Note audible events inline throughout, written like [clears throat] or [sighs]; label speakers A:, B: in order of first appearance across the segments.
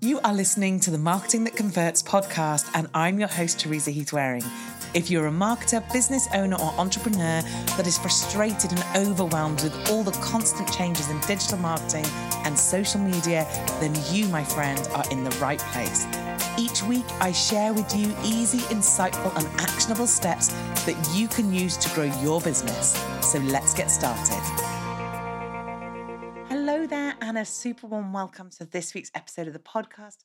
A: You are listening to the Marketing That Converts podcast, and I'm your host, Teresa Heath Wareing. If you're a marketer, business owner, or entrepreneur that is frustrated and overwhelmed with all the constant changes in digital marketing and social media, then you, my friend, are in the right place. Each week, I share with you easy, insightful, and actionable steps that you can use to grow your business. So let's get started. And a super warm welcome to this week's episode of the podcast.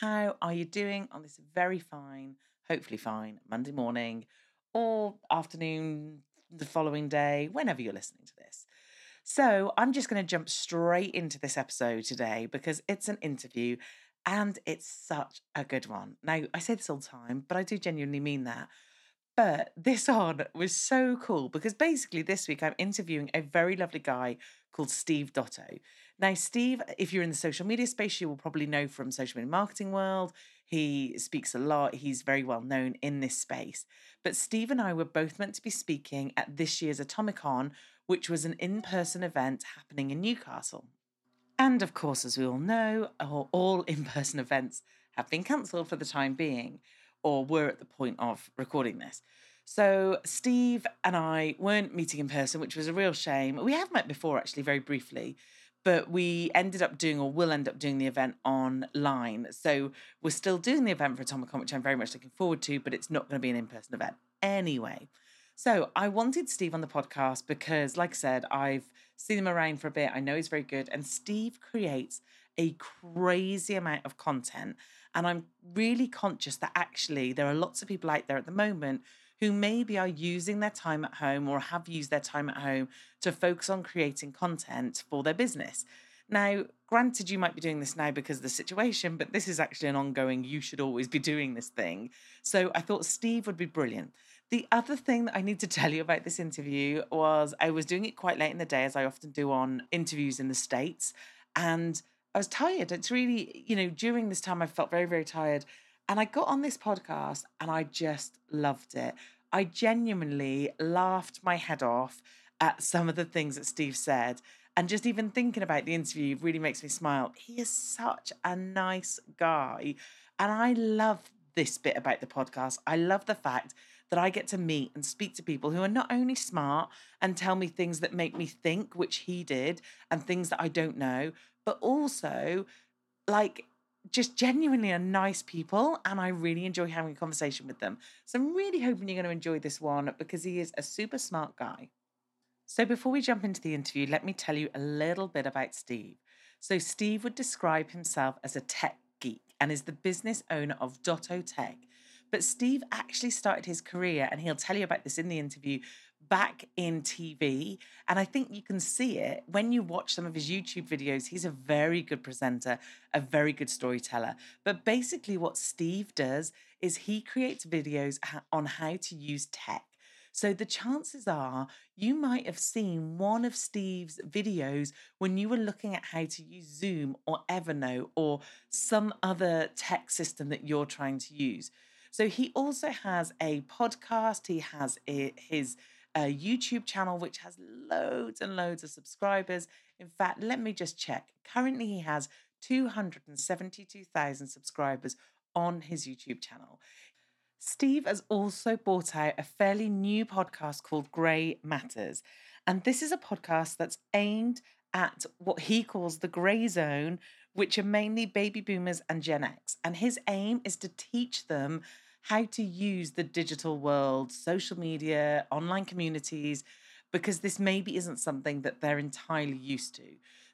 A: How are you doing on this very fine, hopefully fine, Monday morning or afternoon, the following day, whenever you're listening to this? So, I'm just going to jump straight into this episode today because it's an interview and it's such a good one. Now, I say this all the time, but I do genuinely mean that. But this on was so cool because basically this week I'm interviewing a very lovely guy called Steve Dotto. Now, Steve, if you're in the social media space, you will probably know from social media marketing world. He speaks a lot. He's very well known in this space. But Steve and I were both meant to be speaking at this year's Atomicon, which was an in-person event happening in Newcastle. And of course, as we all know, all [laughs] in-person events have been cancelled for the time being or were at the point of recording this. So Steve and I weren't meeting in person, which was a real shame. We have met before, actually, very briefly, but we ended up doing, or will end up doing, the event online. So we're still doing the event for Atomicon, which I'm very much looking forward to, but it's not going to be an in-person event anyway. So I wanted Steve on the podcast because, like I said, I've seen him around for a bit. I know he's very good, and Steve creates a crazy amount of content. And I'm really conscious that actually there are lots of people out there at the moment who maybe are using their time at home or have used their time at home to focus on creating content for their business. Now, granted, you might be doing this now because of the situation, but this is actually an ongoing, you should always be doing this thing. So I thought Steve would be brilliant. The other thing that I need to tell you about this interview was I was doing it quite late in the day, as I often do on interviews in the States. And I was tired. It's really, you know, during this time I felt very, very tired. And I got on this podcast and I just loved it. I genuinely laughed my head off at some of the things that Steve said. And just even thinking about the interview really makes me smile. He is such a nice guy. And I love this bit about the podcast. I love the fact that I get to meet and speak to people who are not only smart and tell me things that make me think, which he did, and things that I don't know, but also like just genuinely are nice people and I really enjoy having a conversation with them. So I'm really hoping you're going to enjoy this one because he is a super smart guy. So before we jump into the interview, let me tell you a little bit about Steve. So Steve would describe himself as a tech geek and is the business owner of Dotto Tech. But Steve actually started his career, and he'll tell you about this in the interview, back in TV. And I think you can see it when you watch some of his YouTube videos. He's a very good presenter, a very good storyteller. But basically, what Steve does is he creates videos on how to use tech. So the chances are you might have seen one of Steve's videos when you were looking at how to use Zoom or Evernote or some other tech system that you're trying to use. So he also has a podcast, he has his a YouTube channel which has loads and loads of subscribers. In fact, let me just check. Currently, he has 272,000 subscribers on his YouTube channel. Steve has also brought out a fairly new podcast called Grey Matters. And this is a podcast that's aimed at what he calls the grey zone, which are mainly baby boomers and Gen X. And his aim is to teach them how to use the digital world, social media, online communities, because this maybe isn't something that they're entirely used to.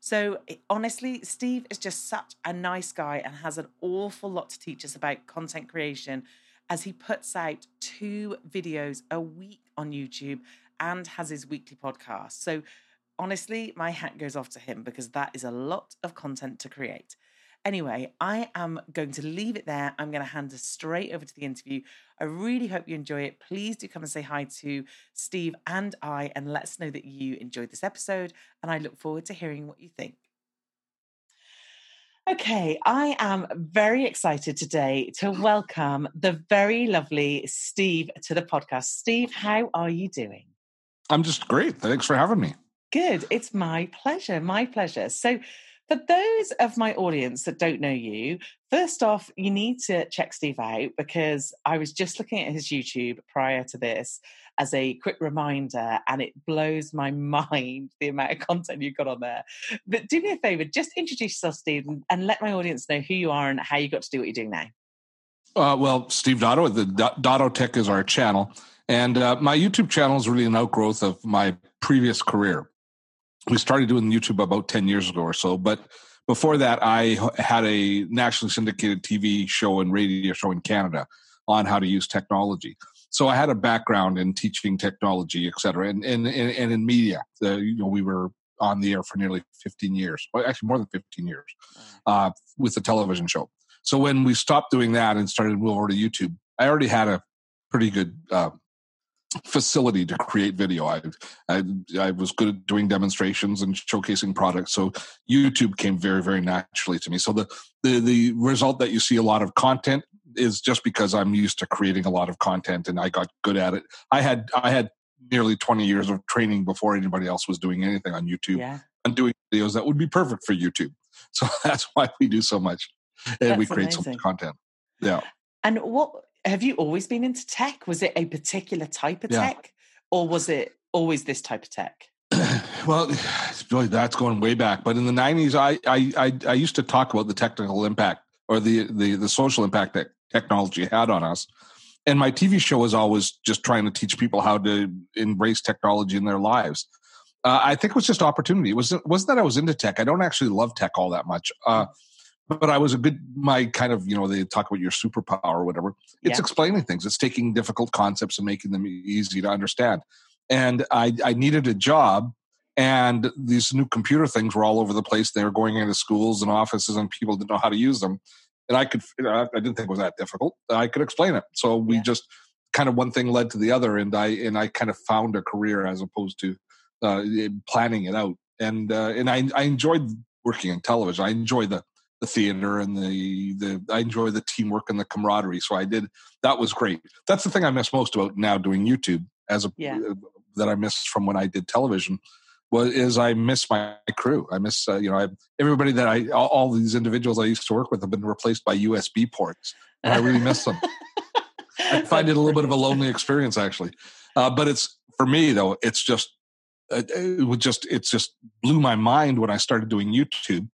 A: So, eh, honestly, Steve is just such a nice guy and has an awful lot to teach us about content creation as he puts out two videos a week on YouTube and has his weekly podcast. So, honestly, my hat goes off to him because that is a lot of content to create. Anyway, I am going to leave it there. I'm going to hand us straight over to the interview. I really hope you enjoy it. Please do come and say hi to Steve and I and let us know that you enjoyed this episode. And I look forward to hearing what you think. Okay, I am very excited today to welcome the very lovely Steve to the podcast. Steve, how are you doing?
B: I'm just great. Thanks for having me.
A: Good. It's my pleasure. My pleasure. So, for those of my audience that don't know you, first off, you need to check Steve out because I was just looking at his YouTube prior to this as a quick reminder, and it blows my [laughs] mind the amount of content you've got on there. But do me a favor, just introduce yourself, Steve, and let my audience know who you are and how you got to do what you're doing now.
B: Uh, well, Steve Dotto, the Dotto Tech is our channel. And uh, my YouTube channel is really an outgrowth of my previous career we started doing YouTube about 10 years ago or so. But before that, I had a nationally syndicated TV show and radio show in Canada on how to use technology. So I had a background in teaching technology, et cetera, and, and, and in media. Uh, you know, we were on the air for nearly 15 years, well, actually more than 15 years, uh, with the television show. So when we stopped doing that and started to move over to YouTube, I already had a pretty good uh, facility to create video. I, I, I was good at doing demonstrations and showcasing products, so YouTube came very very naturally to me. So the the the result that you see a lot of content is just because I'm used to creating a lot of content and I got good at it. I had I had nearly 20 years of training before anybody else was doing anything on YouTube yeah. and doing videos that would be perfect for YouTube. So [laughs] that's why we do so much and that's we create amazing. so much content. Yeah.
A: And what have you always been into tech? Was it a particular type of yeah. tech, or was it always this type of tech? [clears throat]
B: well, that's going way back. But in the '90s, I, I I I used to talk about the technical impact or the the the social impact that technology had on us. And my TV show was always just trying to teach people how to embrace technology in their lives. Uh, I think it was just opportunity. It wasn't wasn't that I was into tech. I don't actually love tech all that much. Uh, but I was a good my kind of you know they talk about your superpower or whatever. It's yeah. explaining things. It's taking difficult concepts and making them easy to understand. And I I needed a job, and these new computer things were all over the place. They were going into schools and offices, and people didn't know how to use them. And I could I didn't think it was that difficult. I could explain it. So we yeah. just kind of one thing led to the other, and I and I kind of found a career as opposed to uh, planning it out. And uh, and I I enjoyed working in television. I enjoyed the the theater and the the I enjoy the teamwork and the camaraderie. So I did that was great. That's the thing I miss most about now doing YouTube as a yeah. uh, that I miss from when I did television was is I miss my crew. I miss uh, you know I, everybody that I all, all, these individuals I used to work with have been replaced by USB ports. And I really miss them. [laughs] I find it a little bit of a lonely experience actually, uh, but it's for me though. It's just uh, it would just it's just blew my mind when I started doing YouTube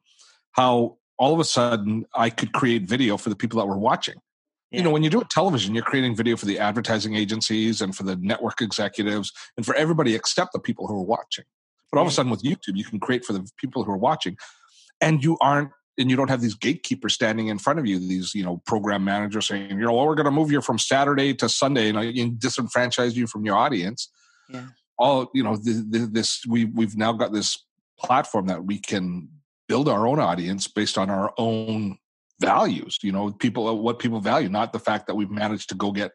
B: how all of a sudden I could create video for the people that were watching. Yeah. You know, when you do a television, you're creating video for the advertising agencies and for the network executives and for everybody except the people who are watching. But all of a sudden with YouTube, you can create for the people who are watching and you aren't and you don't have these gatekeepers standing in front of you, these, you know, program managers saying, you know, well, we're going to move you from Saturday to Sunday and, and disenfranchise you from your audience. Yeah. all you know the, the, this we we've now got this platform that we can build our own audience based on our own values you know people what people value not the fact that we've managed to go get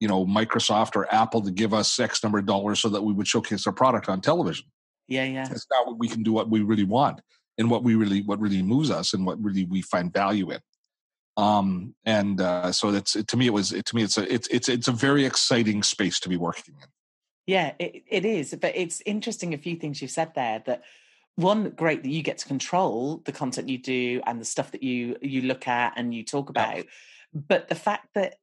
B: you know microsoft or apple to give us x number of dollars so that we would showcase our product on television.
A: Yeah yeah.
B: It's not what we can do what we really want and what we really what really moves us and what really we find value in. Um and uh so that's to me it was to me it's a it's it's it's a very exciting space to be working in.
A: Yeah it, it is but it's interesting a few things you've said there that one great that you get to control the content you do and the stuff that you you look at and you talk about but the fact that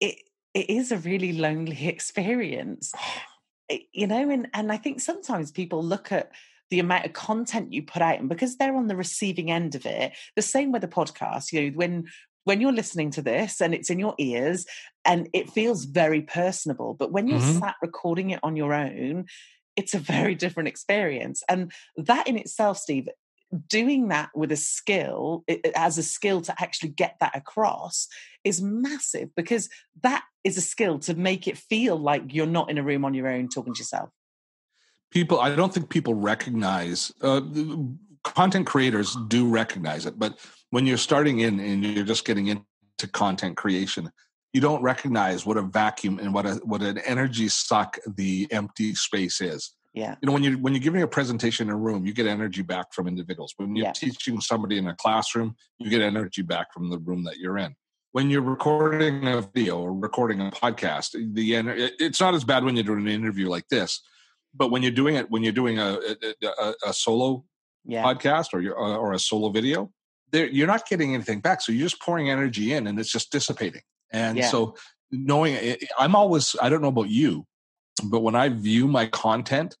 A: it it is a really lonely [laughs] experience [sighs] you know and and i think sometimes people look at the amount of content you put out and because they're on the receiving end of it the same with the podcast you know when when you're listening to this and it's in your ears and it feels very personable but when you're mm-hmm. sat recording it on your own it's a very different experience and that in itself steve doing that with a skill as a skill to actually get that across is massive because that is a skill to make it feel like you're not in a room on your own talking to yourself.
B: People i don't think people recognize uh, content creators do recognize it but when you're starting in and you're just getting into content creation, you don't recognize what a vacuum and what a what an energy suck the empty space is.
A: Yeah.
B: You know, when you when you're giving a presentation in a room, you get energy back from individuals. When you're yeah. teaching somebody in a classroom, you get energy back from the room that you're in. When you're recording a video or recording a podcast, the it's not as bad when you're doing an interview like this, but when you're doing it when you're doing a a, a, solo yeah. podcast or your or a solo video, you're not getting anything back. So you're just pouring energy in and it's just dissipating. And yeah. so knowing eh, I'm always, I don't know about you, but when I view my content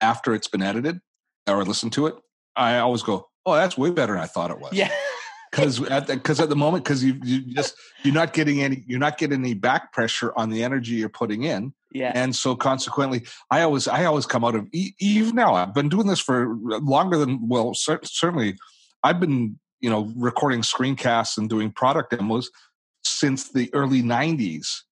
B: after it's been edited or listen to it, I always go, oh, that's way better than I thought it [laughs] was.
A: Yeah.
B: Because at the, cause at the moment, because you, you just you're not getting any you're not getting any back pressure on the energy you're putting in,
A: yeah.
B: And so consequently, I always I always come out of even now. I've been doing this for longer than well, certainly. I've been you know recording screencasts and doing product demos since the early 90s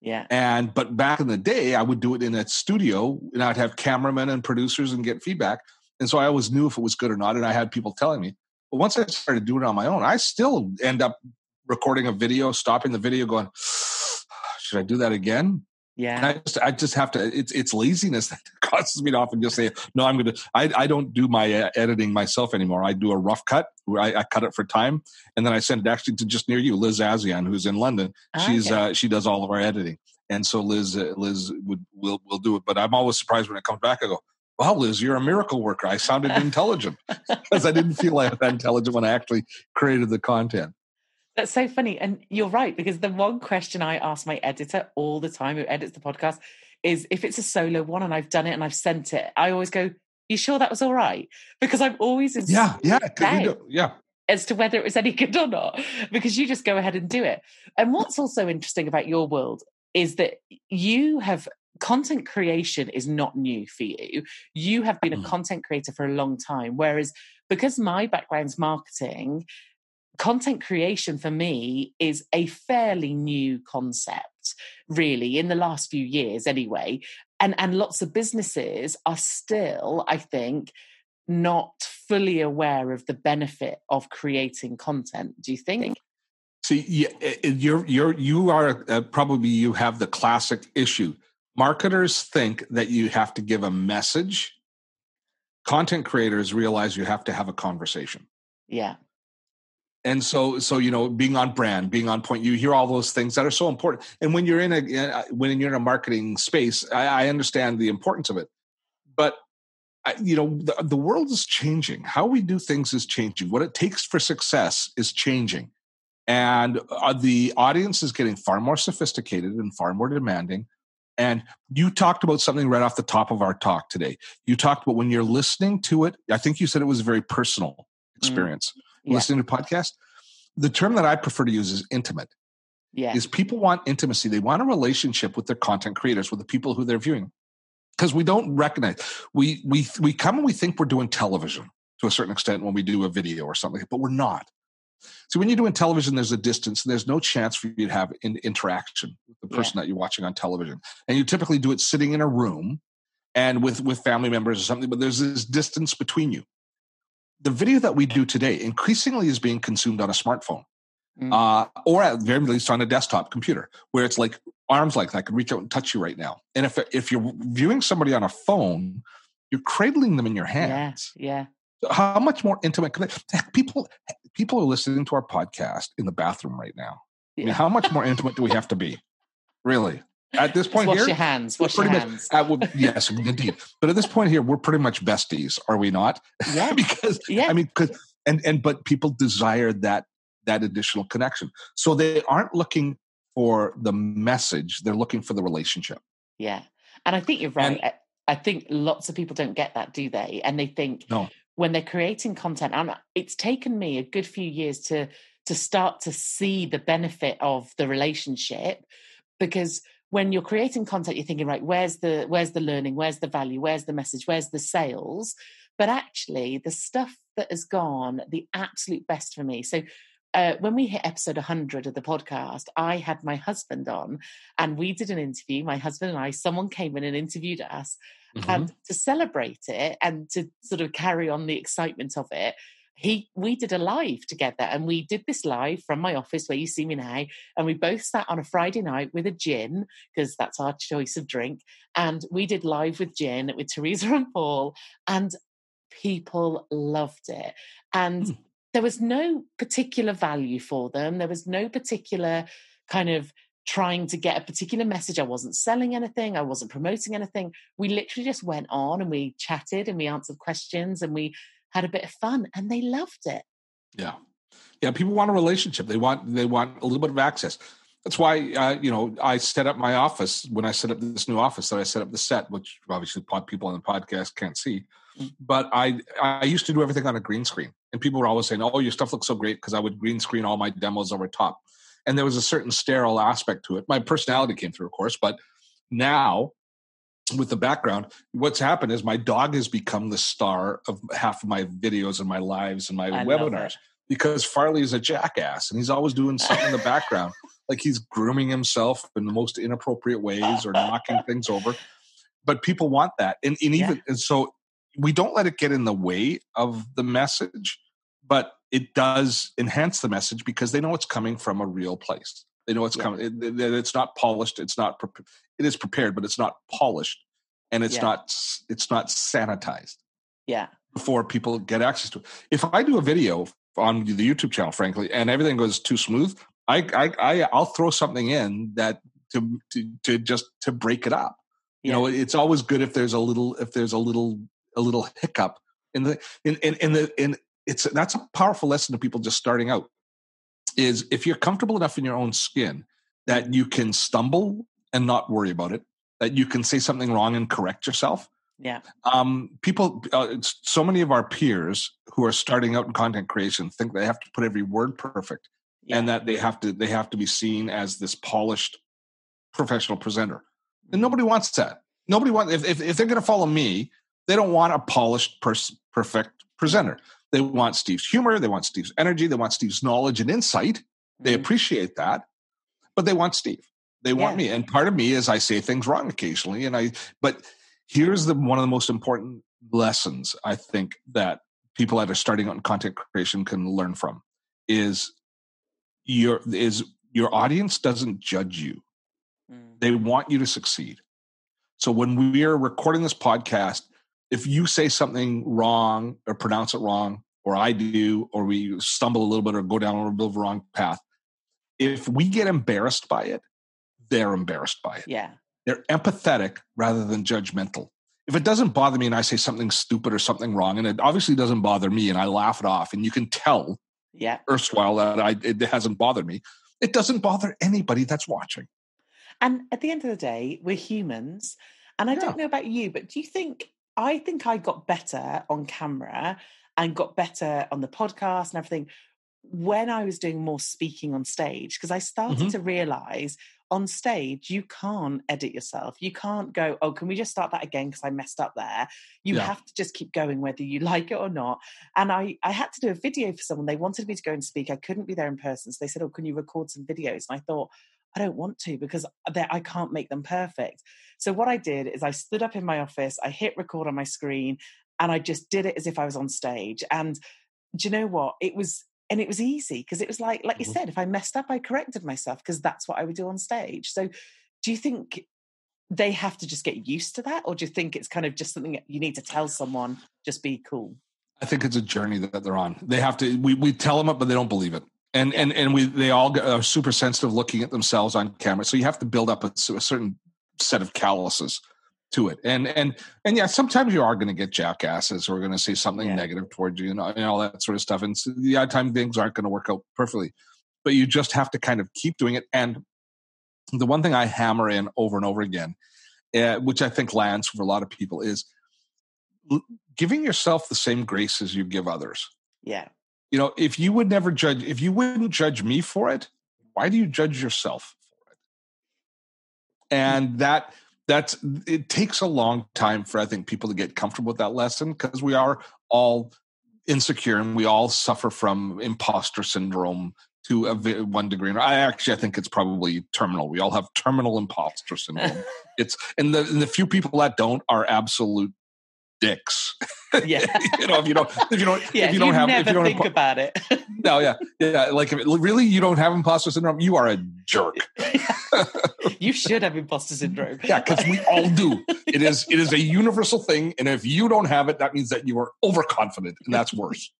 A: yeah.
B: And but back in the day i would do it in a studio and i'd have cameramen and producers and get feedback. And so i always knew if it was good or not and i had people telling me. But once i started doing it on my own i still end up recording a video stopping the video going [sighs] should i do that again?
A: Yeah.
B: And I just I just have to it's it's laziness that causes me to often just say, no, I'm gonna I, I don't do my uh, editing myself anymore. I do a rough cut where I, I, cut it for time and then I send it actually to just near you, Liz Azian, who's in London. She's okay. uh she does all of our editing. And so Liz uh, Liz would will will do it. But I'm always surprised when it comes back. I go, Wow, Liz, you're a miracle worker. I sounded [laughs] intelligent because I didn't feel like that intelligent when I actually created the content.
A: That's so funny. And you're right, because the one question I ask my editor all the time who edits the podcast is if it's a solo one and I've done it and I've sent it, I always go, You sure that was all right? Because I'm always
B: Yeah, yeah, yeah.
A: As to whether it was any [laughs] good or not, because you just go ahead and do it. And what's also interesting about your world is that you have content creation is not new for you. You have been a mm. content creator for a long time. Whereas because my background's marketing, content creation for me is a fairly new concept really in the last few years anyway and and lots of businesses are still i think not fully aware of the benefit of creating content do you think?
B: See you're you're you are uh, probably you have the classic issue. Marketers think that you have to give a message. Content creators realize you have to have a conversation.
A: Yeah
B: and so so you know being on brand being on point you hear all those things that are so important. And when you're in a when you're in a marketing space i, I understand the importance of it. But I, you know the, the world is changing. How we do things is changing. What it takes for success is changing. And uh, the audience is getting far more sophisticated and far more demanding. And you talked about something right off the top of our talk today. You talked about when you're listening to it i think you said it was a very personal mm. experience. mm yeah. listening to podcast the term that i prefer to use is intimate.
A: Yeah.
B: Is people want intimacy. They want a relationship with their content creators with the people who they're viewing. Because we don't recognize we we we come and we think we're doing television to a certain extent when we do a video or something but we're not. So when you're doing television there's a distance. And there's no chance for you to have in, interaction with the person yeah. that you're watching on television. And you typically do it sitting in a room and with with family members or something, but there's this distance between you. The video that we do today increasingly is being consumed on a smartphone. Mm. Uh, or at very least on a desktop computer, where it's like arms like that. Could reach out and touch you right now. And if if you're viewing somebody on a phone, you're cradling them in your hands.
A: Yeah.
B: yeah. How much more intimate? People people are listening to our podcast in the bathroom right now. Yeah. I mean, how much more [laughs] intimate do we have to be? Really? At this point
A: wash
B: here,
A: your hands. Wash your hands.
B: Much, yes, indeed. But at this point here, we're pretty much besties, are we not?
A: Yeah. [laughs]
B: because
A: yeah.
B: I mean, because and and but people desire that that additional connection, so they aren't looking for the message; they're looking for the relationship.
A: Yeah, and I think you're right. And, I think lots of people don't get that, do they? And they think
B: no.
A: when they're creating content, and it's taken me a good few years to to start to see the benefit of the relationship because when you're creating content you're thinking right where's the where's the learning where's the value where's the message where's the sales but actually the stuff that has gone the absolute best for me so uh, when we hit episode 100 of the podcast, I had my husband on and we did an interview. My husband and I, someone came in and interviewed us. Mm-hmm. And to celebrate it and to sort of carry on the excitement of it, he we did a live together and we did this live from my office where you see me now and we both sat on a friday night with a gin because that's our choice of drink and we did live with gin with teresa [laughs] and paul and people loved it and mm. there was no particular value for them there was no particular kind of trying to get a particular message. I wasn't selling anything. I wasn't promoting anything. We literally just went on and we chatted and we answered questions and we had a bit of fun and they loved it.
B: Yeah. Yeah. People want a relationship. They want, they want a little bit of access. That's why, uh, you know, I set up my office when I set up this new office that I set up the set, which obviously people on the podcast can't see. Mm. But I, I used to do everything on a green screen, and people were always saying, "Oh, your stuff looks so great," because I would green screen all my demos over top, and there was a certain sterile aspect to it. My personality came through, of course, but now with the background, what's happened is my dog has become the star of half of my videos and my lives and my I webinars because Farley is a jackass and he's always doing something in the background. [laughs] Like he's grooming himself in the most inappropriate ways or knocking things over. But people want that. And, and even, yeah. and so we don't let it get in the way of the message, but it does enhance the message because they know it's coming from a real place. They know it's yeah. coming. It, it, it's not polished. It's not. It is prepared, but it's not polished, and it's yeah. not. It's not sanitized.
A: Yeah.
B: Before people get access to it. If I do a video on the YouTube channel, frankly, and everything goes too smooth, I I, I I'll throw something in that to to, to just to break it up. You yeah. know, it's always good if there's a little if there's a little a little hiccup in the in in, in the in it's that's a powerful lesson to people just starting out is if you're comfortable enough in your own skin that you can stumble and not worry about it, that you can say something wrong and correct yourself.
A: Yeah.
B: Um, people, uh, so many of our peers who are starting out in content creation think they have to put every word perfect, yeah. and that they have to they have to be seen as this polished professional presenter. And mm-hmm. nobody wants that. Nobody wants if if, if they're going to follow me, they don't want a polished, pers- perfect presenter. They want Steve's humor. They want Steve's energy. They want Steve's knowledge and insight. They mm-hmm. appreciate that, but they want Steve. They want yeah. me. And part of me is I say things wrong occasionally. And I, but here's the one of the most important lessons I think that people that are starting out in content creation can learn from is your is your audience doesn't judge you. Mm. They want you to succeed. So when we are recording this podcast, if you say something wrong or pronounce it wrong, or I do, or we stumble a little bit or go down a little bit of a wrong path, if we get embarrassed by it, they're embarrassed by it.
A: Yeah.
B: They're empathetic rather than judgmental. If it doesn't bother me and I say something stupid or something wrong, and it obviously doesn't bother me and I laugh it off, and you can tell
A: yeah.
B: erstwhile that I, it hasn't bothered me, it doesn't bother anybody that's watching.
A: And at the end of the day, we're humans. And I yeah. don't know about you, but do you think I think I got better on camera and got better on the podcast and everything when I was doing more speaking on stage because I started mm-hmm. to realize on stage you can't edit yourself. You can't go, oh, can we just start that again because I messed up there. You yeah. have to just keep going whether you [laughs] like it or not. And I I had to do a video for someone. They wanted me to go and speak. I couldn't be there in person, so they said, oh, can you record some videos? And I thought I don't want to because I can't make them perfect. So what I did is I stood up in my office, I hit record on my screen, and I just did it as if I was on stage. And do you know what? It was and it was easy because it was like like mm-hmm. you said, if I messed up, I corrected myself because that's what I would do on stage. So do you think they have to just get used to that, or do you think it's kind of just something you need to tell someone? Just be cool.
B: I think it's a journey that they're on. They have to. We we tell them it, but they don't believe it. And and and we they all are super sensitive looking at themselves on camera. So you have to build up a, a certain set of calluses to it. And and and yeah, sometimes you are going to get jackasses who are going to say something yeah. negative towards you and, and, all that sort of stuff. And so the odd time things aren't going to work out perfectly, but you just have to kind of keep doing it. And the one thing I hammer in over and over again, uh, which I think lands for a lot of people, is l- giving yourself the same grace as you give others.
A: Yeah.
B: You know, if you would never judge, if you wouldn't judge me for it, why do you judge yourself for it? And that that's it takes a long time for I think people to get comfortable with that lesson because we are all insecure and we all suffer from imposter syndrome to a one degree. And I actually I think it's probably terminal. We all have terminal imposter syndrome. [laughs] it's and the and the few people that don't are absolute dicks.
A: Yeah, [laughs]
B: you know if you don't if you don't
A: yeah,
B: if you don't have
A: if
B: you
A: don't think about it. [laughs]
B: no, yeah, yeah. Like if it, really you don't have imposter syndrome, you are a jerk. [laughs]
A: you should have imposter syndrome.
B: yeah, because we all do. It is it is a universal thing, and if you don't have it, that means that you are overconfident, and that's worse.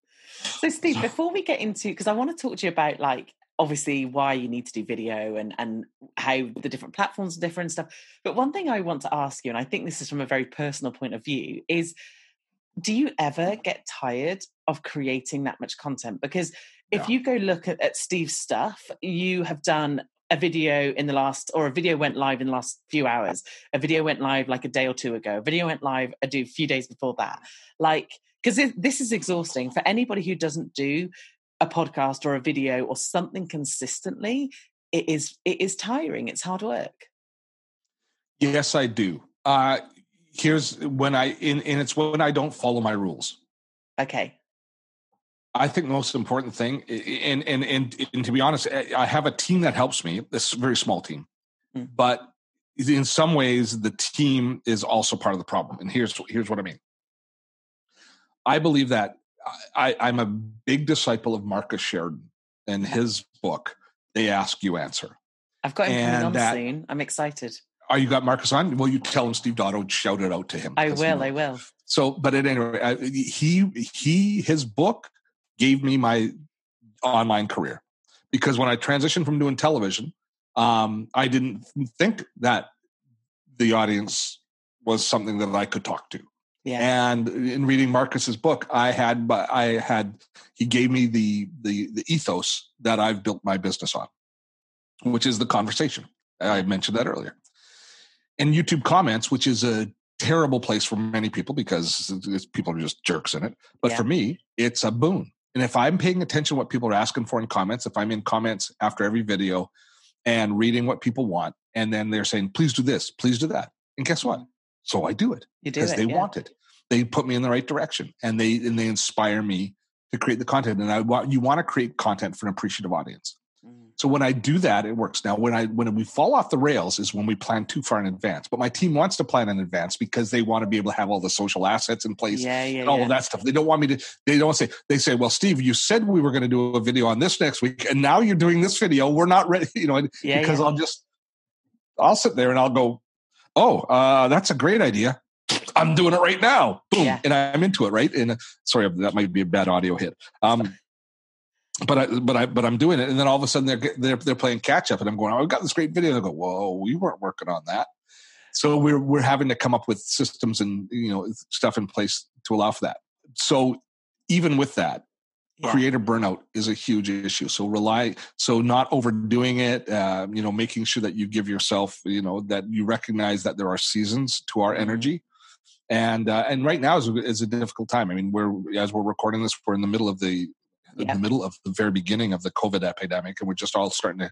A: So, Steve, before we get into, because I want to talk to you about like obviously why you need to do video and and how the different platforms are different stuff. But one thing I want to ask you, and I think this is from a very personal point of view, is do you ever get tired of creating that much content? Because if yeah. you go look at, at Steve's stuff, you have done a video in the last or a video went live in the last few hours a video went live like a day or two ago a video went live a few days before that like because this is exhausting for anybody who doesn't do a podcast or a video or something consistently it is it is tiring it's hard work
B: yes i do uh here's when i in and it's when i don't follow my rules
A: okay
B: I think the most important thing, and, and and and to be honest, I have a team that helps me. This very small team, mm. but in some ways, the team is also part of the problem. And here's here's what I mean. I believe that I, I'm a big disciple of Marcus Sheridan and his book. They ask you answer.
A: I've got him coming on that, soon. I'm excited.
B: Are you got Marcus on? Well, you tell him Steve Dotto shout it out to him.
A: I will. I will.
B: So, but at any rate, I, he he his book gave me my online career because when I transitioned from doing television, um, I didn't think that the audience was something that I could talk to.
A: Yeah.
B: And in reading Marcus's book, I had, I had, he gave me the the the ethos that I've built my business on, which is the conversation. I mentioned that earlier. And YouTube comments, which is a terrible place for many people because people are just jerks in it. But yeah. for me, it's a boon. And if I'm paying attention to what people are asking for in comments, if I'm in comments after every video and reading what people want, and then they're saying, please do this, please do that. And guess what? So I do it
A: because
B: they
A: yeah.
B: want it. They put me in the right direction, and they and they inspire me to create the content. And I want you want to create content for an appreciative audience. Mm. So when I do that, it works. Now, when I when we fall off the rails is when we plan too far in advance. But my team wants to plan in advance because they want to be able to have all the social assets in place
A: yeah, yeah,
B: and all
A: yeah.
B: of that stuff. They don't want me to. They don't say. They say, "Well, Steve, you said we were going to do a video on this next week, and now you're doing this video. We're not ready." [laughs] You know, because I'll just I'll sit there and I'll go, "Oh, uh, that's a great idea." I'm doing it right now. Boom. Yeah. And I'm into it, right? And uh, sorry, that might be a bad audio hit. Um, but I, but I, but I'm doing it, and then all of a sudden they're they're they're playing catch up, and I'm going, oh, I've got this great video. And I go, whoa, we weren't working on that. So we're we're having to come up with systems and you know stuff in place to allow for that. So even with that, yeah. creator burnout is a huge issue. So rely, so not overdoing it. Uh, you know, making sure that you give yourself, you know, that you recognize that there are seasons to our mm-hmm. energy and uh, and right now is, is a difficult time. I mean, we're as we're recording this, we're in the middle of the in the middle of the very beginning of the COVID epidemic, and we're just all starting to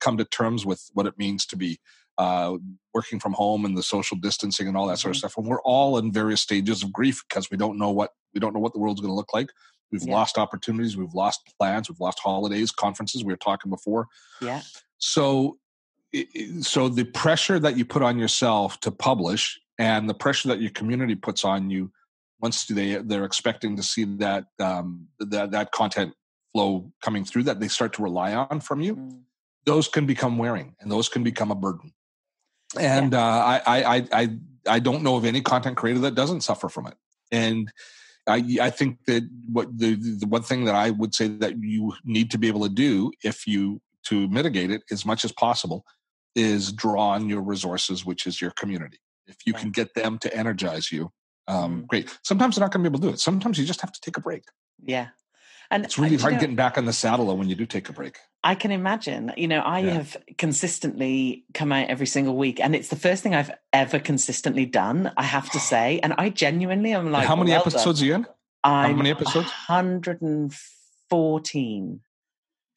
B: come to terms with what it means to be uh, working from home and the social distancing and all that sort of mm-hmm. stuff. And we're all in various stages of grief because we don't know what we don't know what the world's going to look like. We've yeah. lost opportunities, we've lost plans, we've lost holidays, conferences. We were talking before.
A: Yeah.
B: So so the pressure that you put on yourself to publish and the pressure that your community puts on you once they they're expecting to see that um, that that content flow coming through that they start to rely on from you mm. those can become wearing and those can become a burden and yeah. uh, I, I i i don't know of any content creator that doesn't suffer from it and I, I think that what the, the one thing that I would say that you need to be able to do if you to mitigate it as much as possible is draw on your resources, which is your community. If you can get them to energize you, um, mm-hmm. great. Sometimes they're not going to be able to do it. Sometimes you just have to take a break.
A: Yeah.
B: And it's uh, really hard know, getting back on the saddle when you do take a break.
A: I can imagine. You know, I yeah. have consistently come out every single week, and it's the first thing I've ever consistently done. I have to [sighs] say, and I genuinely am like,
B: how many well episodes done. are you in?
A: I'm how many episodes? Hundred and fourteen.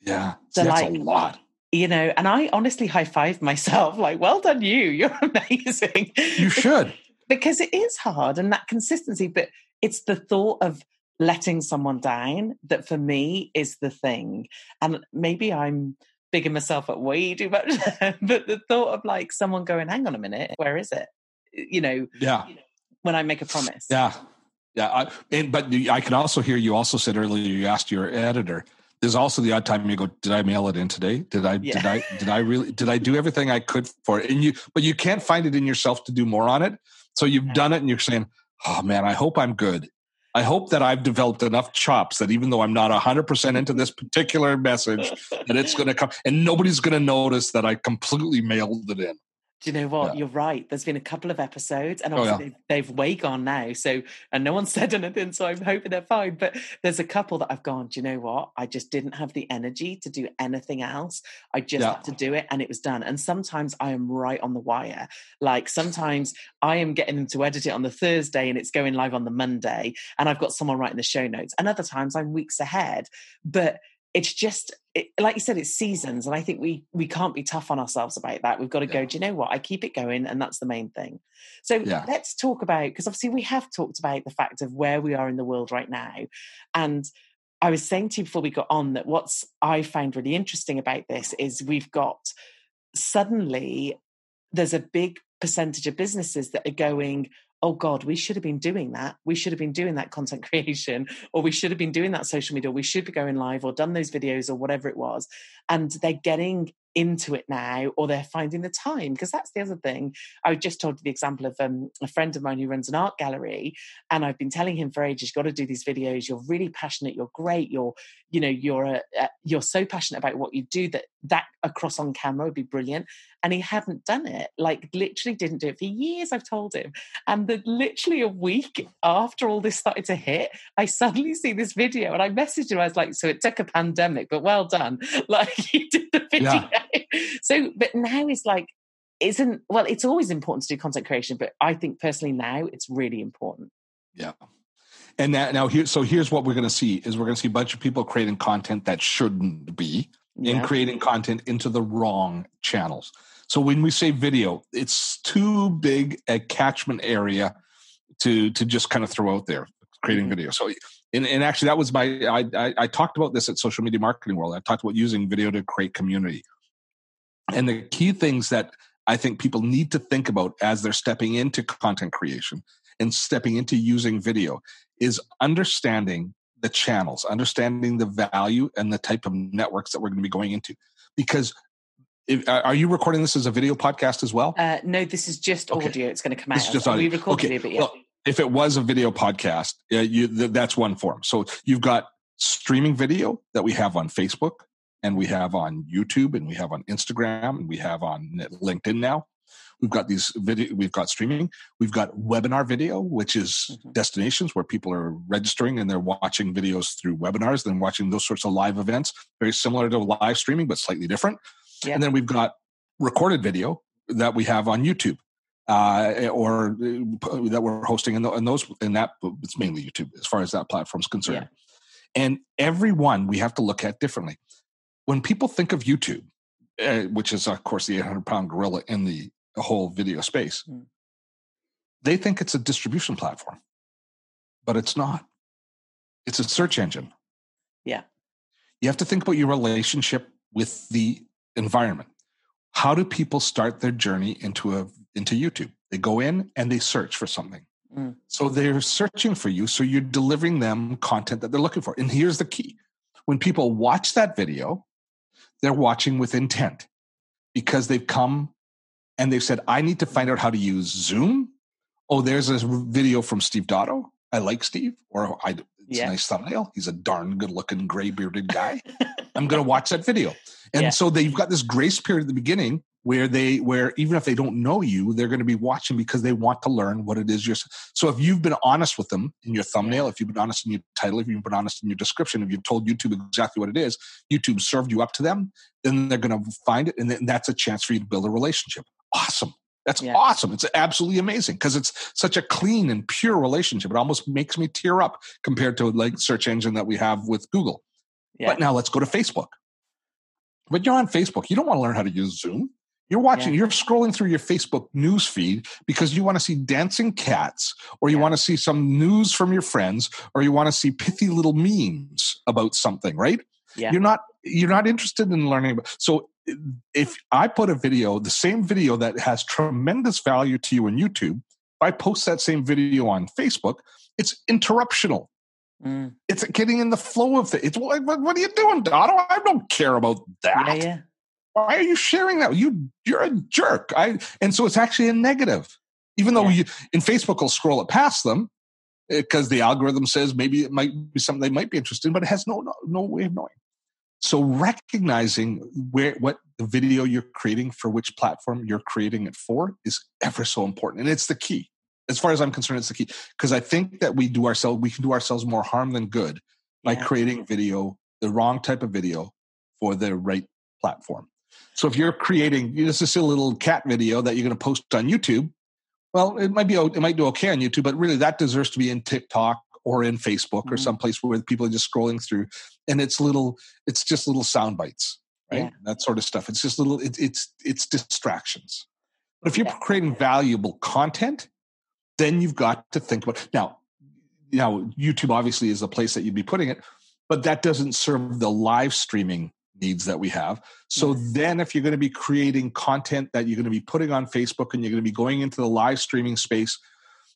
B: Yeah, so that's like, a lot
A: you know, and I honestly high five myself, [laughs] like, well done, you. You're [laughs] amazing.
B: You should.
A: because it is hard and that consistency, but it's the thought of letting someone down that for me is the thing. And maybe I'm bigging myself up way too much, [laughs] but the thought of like someone going, hang on a minute, where is it? You know,
B: yeah.
A: when I make a promise.
B: Yeah. Yeah. I, and, but I can also hear you also said earlier, you asked your editor, there's also the odd time you go, did I mail it in today? Did I, yeah. did I, did I really, did I do everything I could for it? And you, but you can't find it in yourself to do more on it. So you've done it and you're saying, oh man, I hope I'm good. I hope that I've developed enough chops that even though I'm not 100% into this particular message, that it's going to come and nobody's going to notice that I completely mailed it in.
A: Do you know what? Yeah. You're right. There's been a couple of episodes, and oh, obviously oh, yeah. they've, they've, way gone now. So, and no one [laughs] said anything, so I'm hoping they're fine. But there's a couple that I've gone. Do you know what? I just didn't have the energy to do anything else. I just yeah. had to do it, and it was done. And sometimes I am right on the wire. Like sometimes I am getting them to edit it on the Thursday, and it's going live on the Monday, and I've got someone writing the show notes. And other times I'm weeks ahead, but it's just it, like you said it's seasons and i think we we can't be tough on ourselves about that we've got to yeah. go do you know what i keep it going and that's the main thing so yeah. let's talk about because obviously we have talked about the fact of where we are in the world right now and i was saying to you before we got on that what's i find really interesting about this is we've got suddenly there's a big percentage of businesses that are going oh God, we should have been doing that. We should have been doing that content [laughs] creation, or we should have been doing that social media, or we should be going live or done those videos or whatever it was. And they're getting into it now or they're finding the time because that's the other thing. I just told the example of um, a friend of mine who runs an art gallery and i've been telling him for ages you've got to do these videos. You're really passionate. You're great. You're you know you're a, a, you're so passionate about what you do that that across on camera would be brilliant. And he hadn't done it like literally didn't do it. For years i've told him. And the literally a week after all this started to hit i suddenly see this video and i messaged him. I was like so it took a pandemic but well done. [laughs] Like you did the video. yeah. [laughs] so but now it's like isn't well it's always important to do content creation but i think personally now it's really important
B: yeah and that, now here so here's what we're going to see is we're going to see a bunch of people creating content that shouldn't be yeah. and creating content into the wrong channels so when we say video, it's too big a catchment area to to just kind of throw out there creating mm-hmm. video. So and, and actually that was my I, I, I talked about this at Social Media Marketing World. I talked about using video to create community. And the key things that I think people need to think about as they're stepping into content creation and stepping into using video is understanding the channels, understanding the value and the type of networks that we're going to be going into. Because if, are you recording this as a video podcast as well?
A: Uh, no, this is just okay. audio. It's going to come out. Just audio. We recorded okay. it, but yeah. Well,
B: if it was a video podcast, uh, you, th- that's one form. So you've got streaming video that we have on Facebook and we have on YouTube and we have on Instagram and we have on LinkedIn now. We've got these video, we've got streaming, we've got webinar video, which is mm-hmm. destinations where people are registering and they're watching videos through webinars, then watching those sorts of live events, very similar to live streaming, but slightly different. Yeah. And then we've got recorded video that we have on YouTube. Uh, or uh, that we're hosting in, the, in those in that it's mainly YouTube as far as that platform's concerned. Yeah. And every one we have to look at differently. When people think of YouTube, uh, which is of course the 800 pound gorilla in the whole video space, mm. they think it's a distribution platform, but it's not. It's a search engine.
A: Yeah.
B: You have to think about your relationship with the environment. how do people start their journey into a into YouTube? They go in and they search for something.
A: Mm.
B: So they're searching for you. So you're delivering them content that they're looking for. And here's the key when people watch that video, they're watching with intent because they've come and they've said, I need to find out how to use Zoom. Oh, there's a video from Steve Dotto. I like Steve, or I, it's
A: Yeah.
B: a nice thumbnail. He's a darn good looking gray bearded guy. [laughs] I'm going to watch that video. And
A: Yeah.
B: so they've got this grace period at the beginning where they, where even if they don't know you, they're going to be watching because they want to learn what it is you're. So if you've been honest with them in your thumbnail, if you've been honest in your title, if you've been honest in your description, if you've told YouTube exactly what it is, YouTube served you up to them, then they're going to find it. And then that's a chance for you to build a relationship. Awesome. That's
A: Yeah.
B: awesome. It's absolutely amazing because it's such a clean and pure relationship. It almost makes me tear up compared to like search engine that we have with Google.
A: Yeah.
B: But now let's go to Facebook. But you're on Facebook, you don't want to learn how to use Zoom. You're watching, you're scrolling through your Facebook news feed because you want to see dancing cats, or you
A: Yeah.
B: want to see some news from your friends, or you want to see pithy little memes about something, right?
A: Yeah.
B: You're not you're not interested in learning about so if I put a video, the same video that has tremendous value to you on YouTube, if I post that same video on Facebook, it's interruptional
A: Mm.
B: it's getting in the flow of it. It's what, what, are you doing, Dotto? I don't care about that.
A: Yeah, yeah.
B: Why are you sharing that? You you're a jerk. I and so it's actually a negative, even though
A: Yeah.
B: you in Facebook will scroll it past them eh, because the algorithm says maybe it might be something they might be interested in, but it has no no, no way of knowing. So recognizing where what the video you're creating for which platform you're creating it for is ever so important, and it's the key. As far as I'm concerned, it's the key because I think that we do ourselves we can do ourselves more harm than good by
A: Yeah.
B: creating video, the wrong type of video for the right platform. So if you're creating this is a little cat video that you're going to post on YouTube, well, it might be it might do okay on YouTube, but really that deserves to be in TikTok or in Facebook or
A: Mhm.
B: someplace where people are just scrolling through, and it's little, it's just little sound bites, right?
A: Yeah.
B: That sort of stuff. It's just little, it, it's it's distractions. But if you're
A: Yeah.
B: creating valuable content, then you've got to think about now. Now, YouTube obviously is the place that you'd be putting it, but that doesn't serve the live streaming needs that we have. So
A: Yes.
B: then, if you're going to be creating content that you're going to be putting on Facebook and you're going to be going into the live streaming space,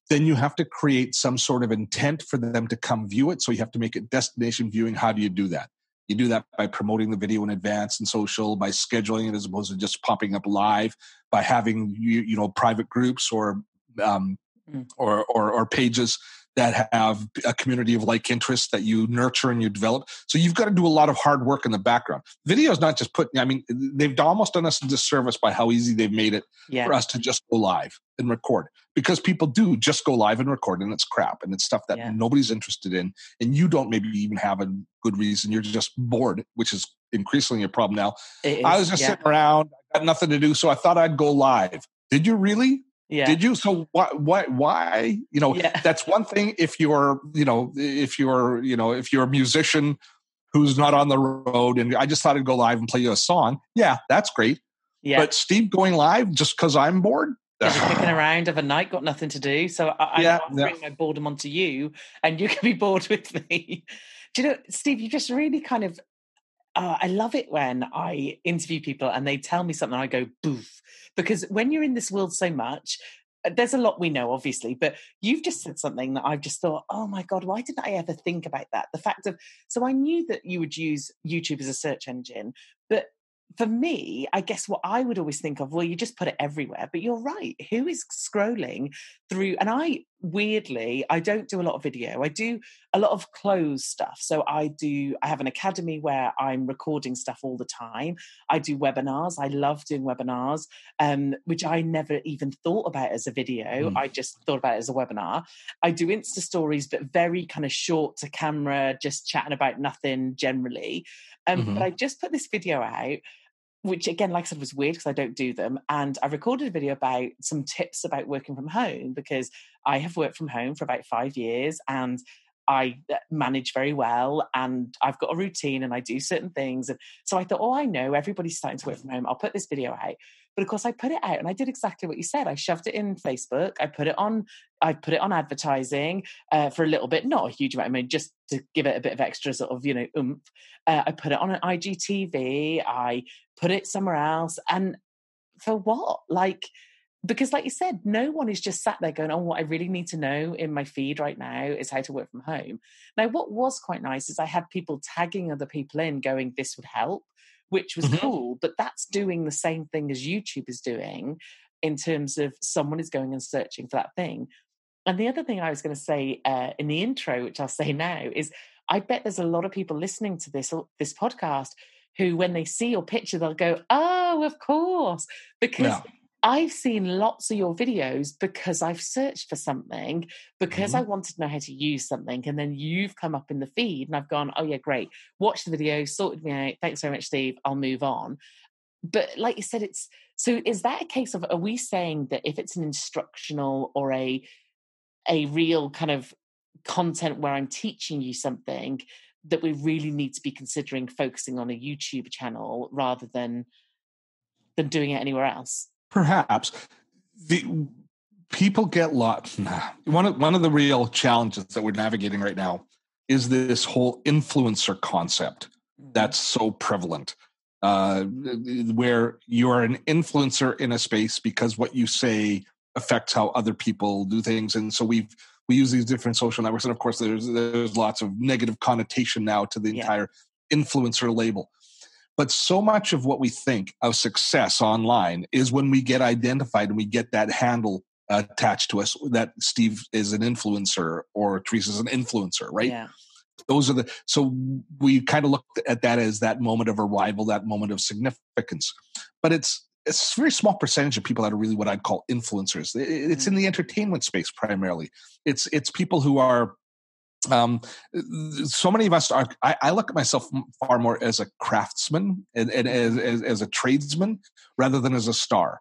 B: then you have to create some sort of intent for them to come view it. So you have to make it destination viewing. How do you do that? You do that by promoting the video in advance and social, by scheduling it as opposed to just popping up live, by having you, you know private groups or um,
A: Mm.
B: or, or or pages that have a community of like interests that you nurture and you develop. So you've got to do a lot of hard work in the background. Video is not just putting. I mean, they've almost done us a disservice by how easy they've made it
A: Yeah.
B: for us to just go live and record because people do just go live and record and it's crap and it's stuff that
A: Yeah.
B: nobody's interested in and you don't maybe even have a good reason you're just bored which is increasingly a problem now
A: It
B: i was just
A: yeah.
B: sitting around I got nothing to do so i thought i'd go live did you really
A: Yeah.
B: did you so why why why you know
A: Yeah.
B: that's one thing if you're you know if you're you know if you're a musician who's not on the road and i just thought i'd go live and play you a song yeah that's great
A: Yeah.
B: but steve going live just because i'm bored
A: just kicking [sighs] around of a night, got nothing to do. So I, I
B: Yeah,
A: I'll
B: yeah.
A: bring my boredom onto you, and you can be bored with me. [laughs] Do you know, Steve? You just really kind of. Uh, I love it when I interview people and they tell me something. I go boof because when you're in this world so much, uh, there's a lot we know, obviously, but you've just said something that I've just thought, oh my god, why didn't I ever think about that? The fact of so I knew that you would use YouTube as a search engine, but for me, I guess what I would always think of, well, you just put it everywhere. But you're right. Who is scrolling through? And I weirdly, I don't do a lot of video. I do a lot of clothes stuff. So I do, I have an academy where I'm recording stuff all the time. I do webinars. I love doing webinars, um, which I never even thought about as a video.
B: Mm.
A: I just thought about it as a webinar. I do Insta stories, but very kind of short to camera, just chatting about nothing generally. Um,
B: Mhm.
A: But I just put this video out which again, like I said, was weird because I don't do them. And I recorded a video about some tips about working from home because I have worked from home for about five years and I uh, manage very well and I've got a routine and I do certain things. And so I thought, oh, I know everybody's starting to work from home. I'll put this video out. But of course, I put it out and I did exactly what you said. I shoved it in Facebook. I put it on. I put it on advertising uh, for a little bit, not a huge amount. I mean, just to give it a bit of extra sort of you know oomph. Uh, I put it on an IGTV. I put it somewhere else, and for what? Like, because like you said, no one is just sat there going, oh, what I really need to know in my feed right now is how to work from home. Now, what was quite nice is I had people tagging other people in going, this would help, which was mm-hmm. cool, but that's doing the same thing as YouTube is doing in terms of someone is going and searching for that thing. And the other thing I was going to say uh, in the intro, which I'll say now, is I bet there's a lot of people listening to this this podcast who, when they see your picture, they'll go, "Oh, of course," because yeah. I've seen lots of your videos because I've searched for something because mm-hmm. I wanted to know how to use something, and then you've come up in the feed, and I've gone, "Oh yeah, great! Watch the video, sorted me out. Thanks very much, Steve. I'll move on." But like you said, it's so. Is that a case of? Are we saying that if it's an instructional or a a real kind of content where I'm teaching you something that we really need to be considering focusing on a YouTube channel rather than than doing it anywhere else.
B: Perhaps the people get lost. One of one of the real challenges that we're navigating right now is this whole influencer concept mm-hmm. that's so prevalent. Uh, where you're an influencer in a space because what you say affects how other people do things, and so we've we use these different social networks, and of course, there's there's lots of negative connotation now to the yeah. entire influencer label. But so much of what we think of success online is when we get identified and we get that handle attached to us that Steve is an influencer or Teresa's an influencer, right? Yeah. Those are the so we kind of look at that as that moment of arrival, that moment of significance. But it's it's a very small percentage of people that are really what I'd call influencers. It's in mm. the entertainment space primarily. It's it's people who are um, so many of us are I, I, look at myself far more as a craftsman and, and as, as, as, a tradesman rather than as a star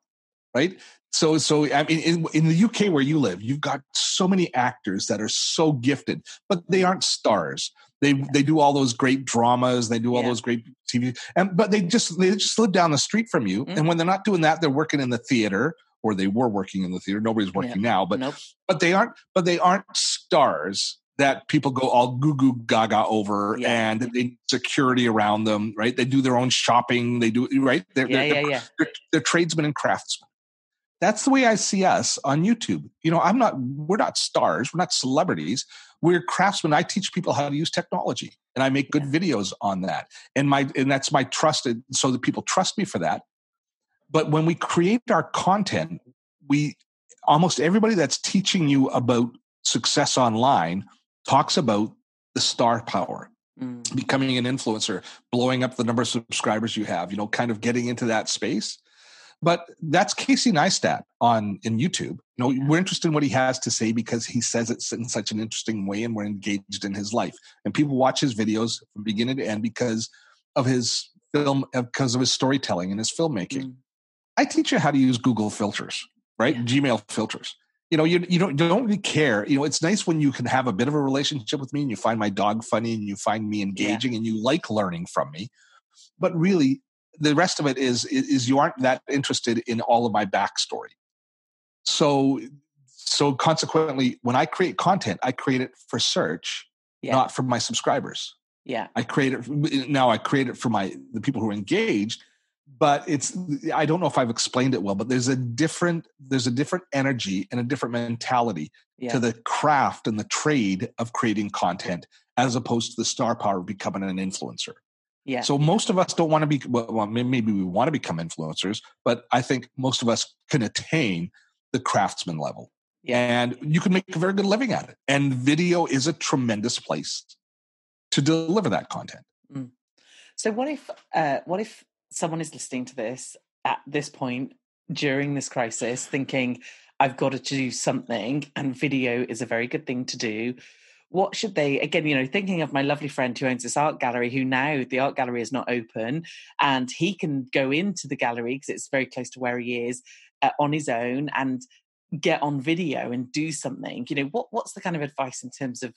B: right so so i mean in, in the uk where you live you've got so many actors that are so gifted but they aren't stars they they do all those great dramas. They do all yeah. those great TV. And but they just they just live down the street from you. Mm-hmm. And when they're not doing that, they're working in the theater or they were working in the theater. Nobody's working yeah. now, but nope. but they aren't but they aren't stars that people go all goo goo gaga over yeah. and they security around them, right? They do their own shopping. They do right. They're, yeah, they're, yeah, yeah. They're, they're tradesmen and craftsmen. That's the way I see us on YouTube. You know, I'm not. We're not stars. We're not celebrities we're craftsmen. I teach people how to use technology and I make good yeah. videos on that. And my and that's my trusted so that people trust me for that. But when we create our content, we almost everybody that's teaching you about success online talks about the star power. Mm. Becoming an influencer, blowing up the number of subscribers you have, you know, kind of getting into that space. But that's Casey Neistat on in YouTube. You know, we're interested in what he has to say because he says it in such an interesting way, and we're engaged in his life. And people watch his videos from beginning to end because of his film, because of his storytelling and his filmmaking. Mm. I teach you how to use Google filters, right? Yeah. Gmail filters. You know, you you don't you don't really care. You know, it's nice when you can have a bit of a relationship with me and you find my dog funny and you find me engaging yeah. and you like learning from me. But really, the rest of it is is you aren't that interested in all of my backstory so so consequently when i create content i create it for search yeah. not for my subscribers
A: yeah
B: i create it now i create it for my the people who are engaged but it's i don't know if i've explained it well but there's a different there's a different energy and a different mentality yeah. to the craft and the trade of creating content as opposed to the star power of becoming an influencer
A: yeah.
B: So most of us don't want to be, well, maybe we want to become influencers, but I think most of us can attain the craftsman level. Yeah. And you can make a very good living at it. And video is a tremendous place to deliver that content. Mm.
A: So what if, uh, what if someone is listening to this at this point during this crisis thinking, I've got to do something and video is a very good thing to do what should they again you know thinking of my lovely friend who owns this art gallery who now the art gallery is not open and he can go into the gallery because it's very close to where he is uh, on his own and get on video and do something. You know what what's the kind of advice in terms of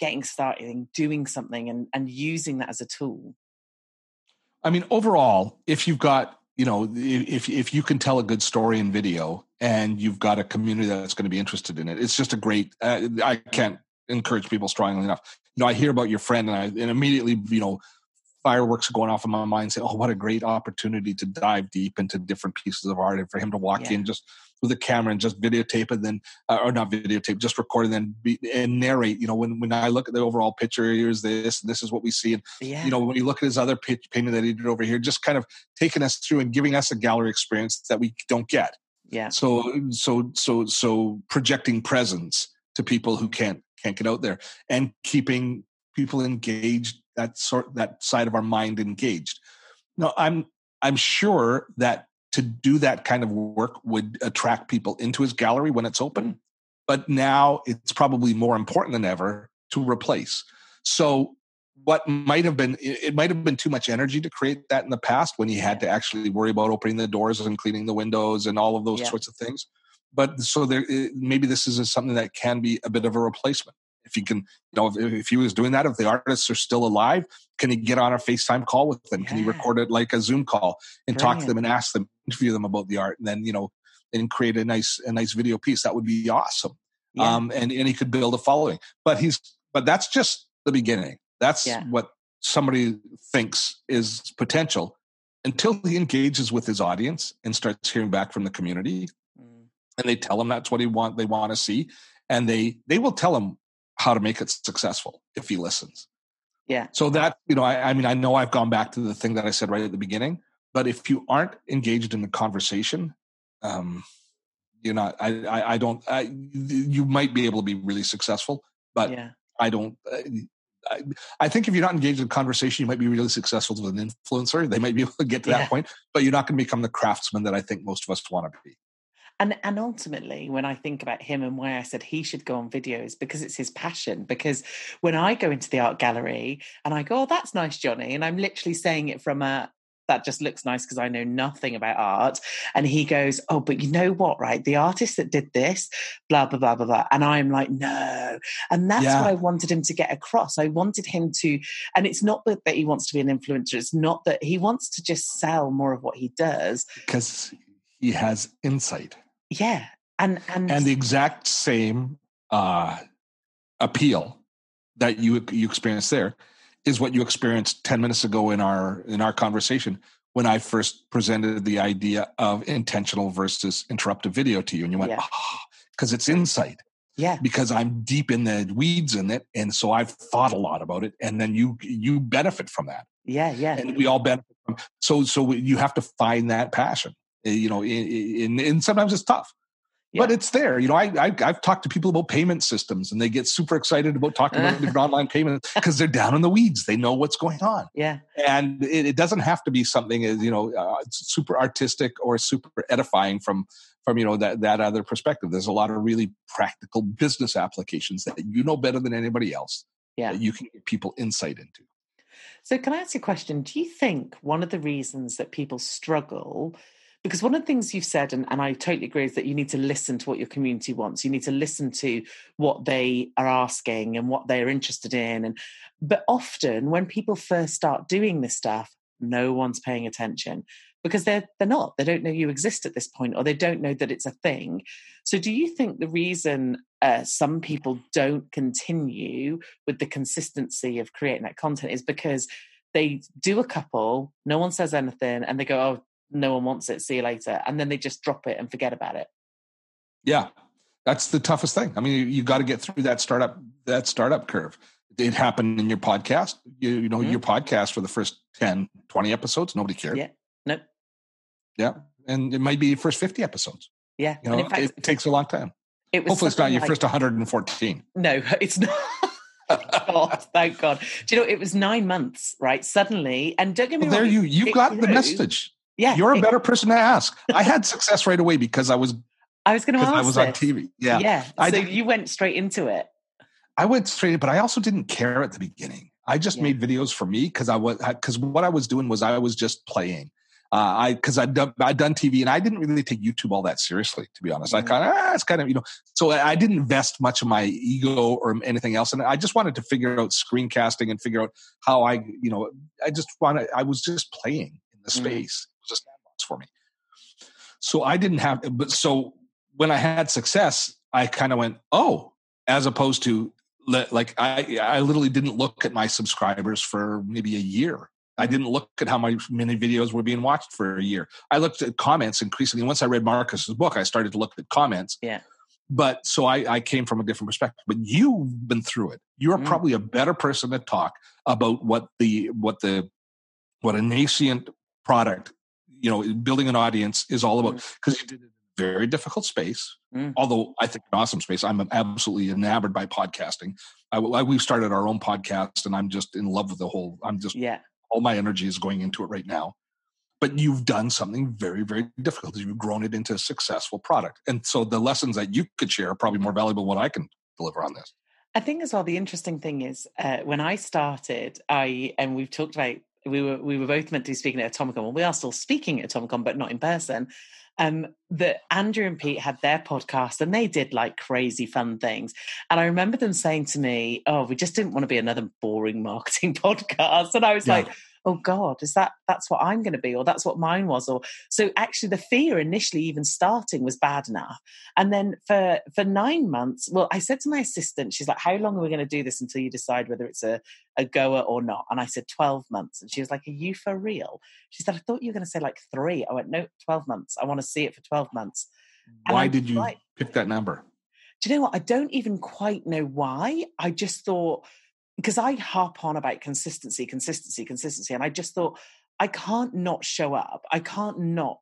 A: getting started and doing something and and using that as a tool?
B: I mean overall if you've got you know if if you can tell a good story in video and you've got a community that's going to be interested in it it's just a great uh, i can't encourage people strongly enough. You know, I hear about your friend and I and immediately, you know, fireworks going off in my mind saying, oh, what a great opportunity to dive deep into different pieces of art and for him to walk
A: Yeah.
B: in just with a camera and just videotape and then, uh, or not videotape, just record and then be, and narrate. You know, when, when I look at the overall picture, here's this, and this is what we see. And,
A: Yeah.
B: you know, when you look at his other pitch, painting that he did over here, just kind of taking us through and giving us a gallery experience that we don't get.
A: yeah.
B: So, so, so, so projecting presence to people who can't, can't get out there and keeping people engaged that sort that side of our mind engaged. Now i'm i'm sure that to do that kind of work would attract people into his gallery when it's open but now it's probably more important than ever to replace. So what might have been it might have been too much energy to create that in the past when he had to actually worry about opening the doors and cleaning the windows and all of those
A: Yeah.
B: sorts of things but so there maybe this is something that can be a bit of a replacement. If you can you know if, if he was doing that if the artists are still alive can he get on a facetime call with them? Can he record it like a zoom call and talk to them and ask them interview them about the art and then you know and create a nice a nice video piece? That would be awesome.
A: Yeah.
B: um and and he could build a following. But he's but that's just the beginning. That's
A: Yeah.
B: what somebody thinks is potential until he engages with his audience and starts hearing back from the community.
A: Mm.
B: And they tell him that's what he want they want to see and they they will tell him how to make it successful if he listens
A: Yeah.
B: so that you know I, I mean i know i've gone back to the thing that i said right at the beginning but if you aren't engaged in the conversation um you're not i i, I don't I, you might be able to be really successful but
A: yeah.
B: i don't uh, I, I think if you're not engaged in conversation, you might be really successful with an influencer. They might be able to get to
A: Yeah.
B: that point, but you're not going to become the craftsman that I think most of us want to be.
A: And and ultimately, when I think about him and why I said he should go on videos, because it's his passion. Because when I go into the art gallery and I go, "Oh, that's nice, Johnny," and I'm literally saying it from a that just looks nice because I know nothing about art. And he goes, Oh, but you know what, right? The artist that did this, blah, blah, blah, blah, blah. And I'm like, No. And that's
B: Yeah.
A: what I wanted him to get across. I wanted him to, and it's not that, that he wants to be an influencer, it's not that he wants to just sell more of what he does.
B: because he has insight
A: Yeah. And, and,
B: and the exact same uh, appeal that you you experienced there is what you experienced 10 minutes ago in our in our conversation when I first presented the idea of intentional versus interruptive video to you and you went
A: Yeah.
B: because it's insight
A: yeah.
B: because I'm deep in the weeds in it and so I've thought a lot about it and then you you benefit from that
A: Yeah. Yeah.
B: and we all benefit from so so you have to find that passion you know in, in, and sometimes it's tough but it's there you know I, I i've talked to people about payment systems and they get super excited about talking about different [laughs] online payments because they're down in the weeds they know what's going on
A: Yeah.
B: and it, it doesn't have to be something as you know uh, super artistic or super edifying from from you know that that other perspective there's a lot of really practical business applications that you know better than anybody else
A: Yeah.
B: that you can get people insight into
A: So, can I ask you a question? Do you think one of the reasons that people struggle, because one of the things you've said, and, and I totally agree, is that you need to listen to what your community wants. You need to listen to what they are asking and what they're interested in. And but often when people first start doing this stuff, no one's paying attention because they're they're not. They don't know you exist at this point, or they don't know that it's a thing. So, do you think the reason uh, some people don't continue with the consistency of creating that content is because they do a couple, no one says anything, and they go, "Oh, no one wants it. See you later," and then they just drop it and forget about it.
B: Yeah, that's the toughest thing. I mean, you, you got to get through that startup that startup curve. It happened in your podcast. You, you know,
A: Mhm.
B: your podcast for the first 10, 20 episodes, nobody cared.
A: Yeah. Nope.
B: Yeah. And it might be your first 50 episodes.
A: Yeah,
B: You
A: and
B: know,
A: in fact,
B: it takes a long time.
A: it was
B: Hopefully it's not your
A: like-
B: first 114.
A: No, [laughs] it's not. God, thank God. Do you know it was nine months, right? Suddenly, and don't get me
B: Well, there you you got the message.
A: Yeah,
B: You're a better person to ask. I had [laughs] success right away because I was
A: I was going to ask.
B: I was on. TV. Yeah.
A: yeah.
B: I
A: so
B: did-
A: you went straight into it.
B: I went straight, but I also didn't care at the beginning. I just
A: Yeah.
B: made videos for me because I was because what I was doing was I was just playing. Uh, I because I'd done I'd done TV and I didn't really take YouTube all that seriously, to be honest. I
A: Mhm.
B: kind of ah, it's kind of you know, so I, I didn't invest much of my ego or anything else, and I just wanted to figure out screencasting and figure out how I you know I just wanted I was just playing in the
A: Mhm.
B: space. It was a sandbox for me. So I didn't have, but so when I had success, I kind of went, oh, as opposed to like I, I literally didn't look at my subscribers for maybe a year I didn't look at how many videos were being watched for a year. I looked at comments increasingly. Once I read Marcus's book, I started to look at comments.
A: Yeah.
B: But so I, I came from a different perspective. But you've been through it. You're
A: Mm.
B: probably a better person to talk about what the what the what a nascent product, you know, building an audience is all about. Because you did it in a very difficult space.
A: Mm.
B: Although I think an awesome space. I'm absolutely enamored by podcasting. I, I, we've started our own podcast, and I'm just in love with the whole. I'm just
A: Yeah.
B: all my energy is going into it right now. But you've done something very, very difficult. You've grown it into a successful product. And so the lessons that you could share are probably more valuable than what I can deliver on this.
A: I think as well the interesting thing is uh, when I started, I and we've talked about we were we were both meant to be speaking at Atomicon. Well, we are still speaking at Atomicon, but not in person. Um, that Andrew and Pete had their podcast and they did like crazy fun things. And I remember them saying to me, "Oh, we just didn't want to be another boring [laughs] marketing [laughs] podcast." And I was
B: Yeah.
A: like, "Oh God, is that that's what I'm going to be, or that's what mine was?" Or so actually, the fear initially even starting was bad enough. And then for for nine months, well, I said to my assistant, she's like, "How long are we going to do this until you decide whether it's a a goer or not?" And I said, 12 months." And she was like, "Are you for real?" She said, "I thought you were going to say like three. I went, "No, 12 months. I want to see it for 12 months." And
B: Why
A: I'm
B: did you
A: like-
B: pick that number?
A: do you know what? I don't even quite know why. I just thought because I harp on about consistency, consistency, consistency, and I just thought I can't not show up. I can't not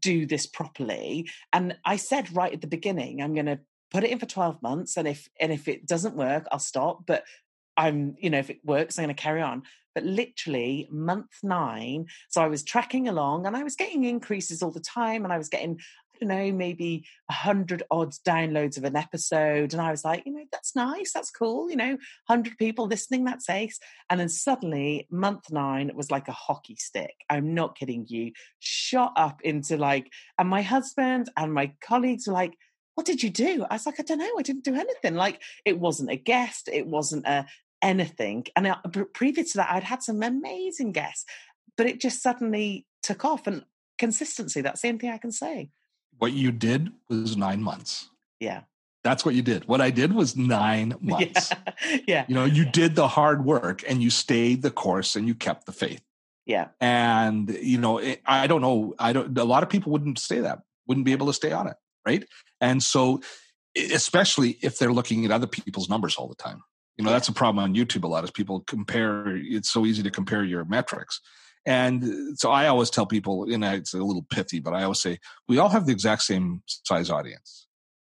A: do this properly. And I said right at the beginning, I'm going to put it in for 12 months, and if and if it doesn't work, I'll stop. But I'm, you know, if it works, I'm going to carry on. But literally month nine, so I was tracking along, and I was getting increases all the time, and I was getting don't know, maybe a hundred odd downloads of an episode. And I was like, you know, that's nice, that's cool, you know, hundred people listening, that's ace. And then suddenly, month nine was like a hockey stick. I'm not kidding you, shot up into like, and my husband and my colleagues were like, what did you do? I was like, I don't know, I didn't do anything. Like, it wasn't a guest, it wasn't a anything. And I, previous to that, I'd had some amazing guests, but it just suddenly took off. And consistency, that's the only thing I can say.
B: What you did was nine months.
A: Yeah.
B: That's what you did. What I did was nine [laughs] months.
A: Yeah. yeah.
B: You know, you did the hard work and you stayed the course and you kept the faith.
A: Yeah.
B: And, you know, it, I don't know. I don't, a lot of people wouldn't say that, wouldn't be able to stay on it. Right. And so, especially if they're looking at other people's numbers all the time. You know, that's a problem on YouTube a lot is people compare, it's so easy to compare your metrics. And so I always tell people, and it's a little pithy, but I always say, we all have the exact same size audience.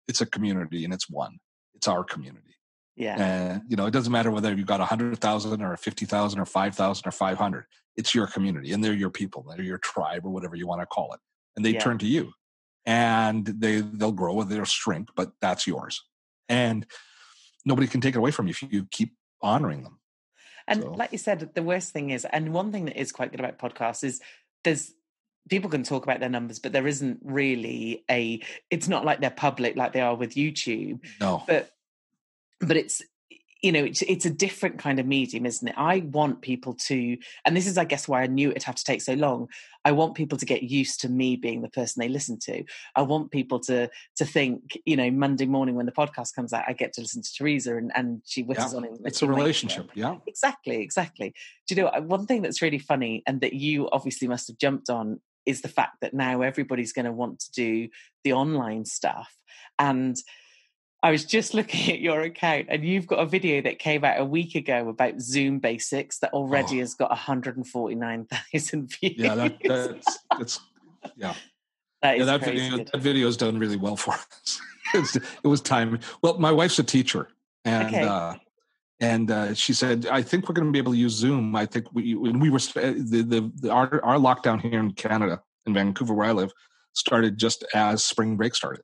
B: It's a community and it's one. It's our community.
A: Yeah.
B: And you know, it doesn't matter whether you've got a hundred thousand or fifty thousand or five thousand or five hundred. It's your community, and they're your people. They're your tribe, or whatever you want to call it. And they
A: Yeah.
B: turn to you, and they they'll grow or they'll shrink, but that's yours. And nobody can take it away from you if you keep honoring them.
A: And
B: So-
A: like you said, the worst thing is, and one thing that is quite good about podcasts is there's people can talk about their numbers, but there isn't really a. It's not like they're public like they are with YouTube,
B: No,
A: but but it's you know it's it's a different kind of medium isn't it? I want people to and this is i guess why i knew it'd have to take so long. I want people to get used to me being the person they listen to. I want people to to think you know monday morning when the podcast comes out i get to listen to teresa and, and she whittles
B: Yeah,
A: on in,
B: it's a relationship. Yeah.
A: exactly exactly. Do you know uh, one thing that's really funny and that you obviously must have jumped on is the fact that now everybody's going to want to do the online stuff. And I was just [laughs] looking at your account, and you've got a video that came out a week ago about Zoom basics that already
B: Oh.
A: has got 149,000 [laughs] views.
B: Yeah, that, that's [laughs] that's yeah.
A: That
B: yeah, that video
A: good.
B: that video's done really well for us. It's- it was time. Well, my wife's a teacher, and
A: Okay.
B: uh, and uh, she said, "I think we're going to be able to use Zoom." I think we when we were uh, the, the the our our lockdown here in Canada in Vancouver where I live started just as spring break started,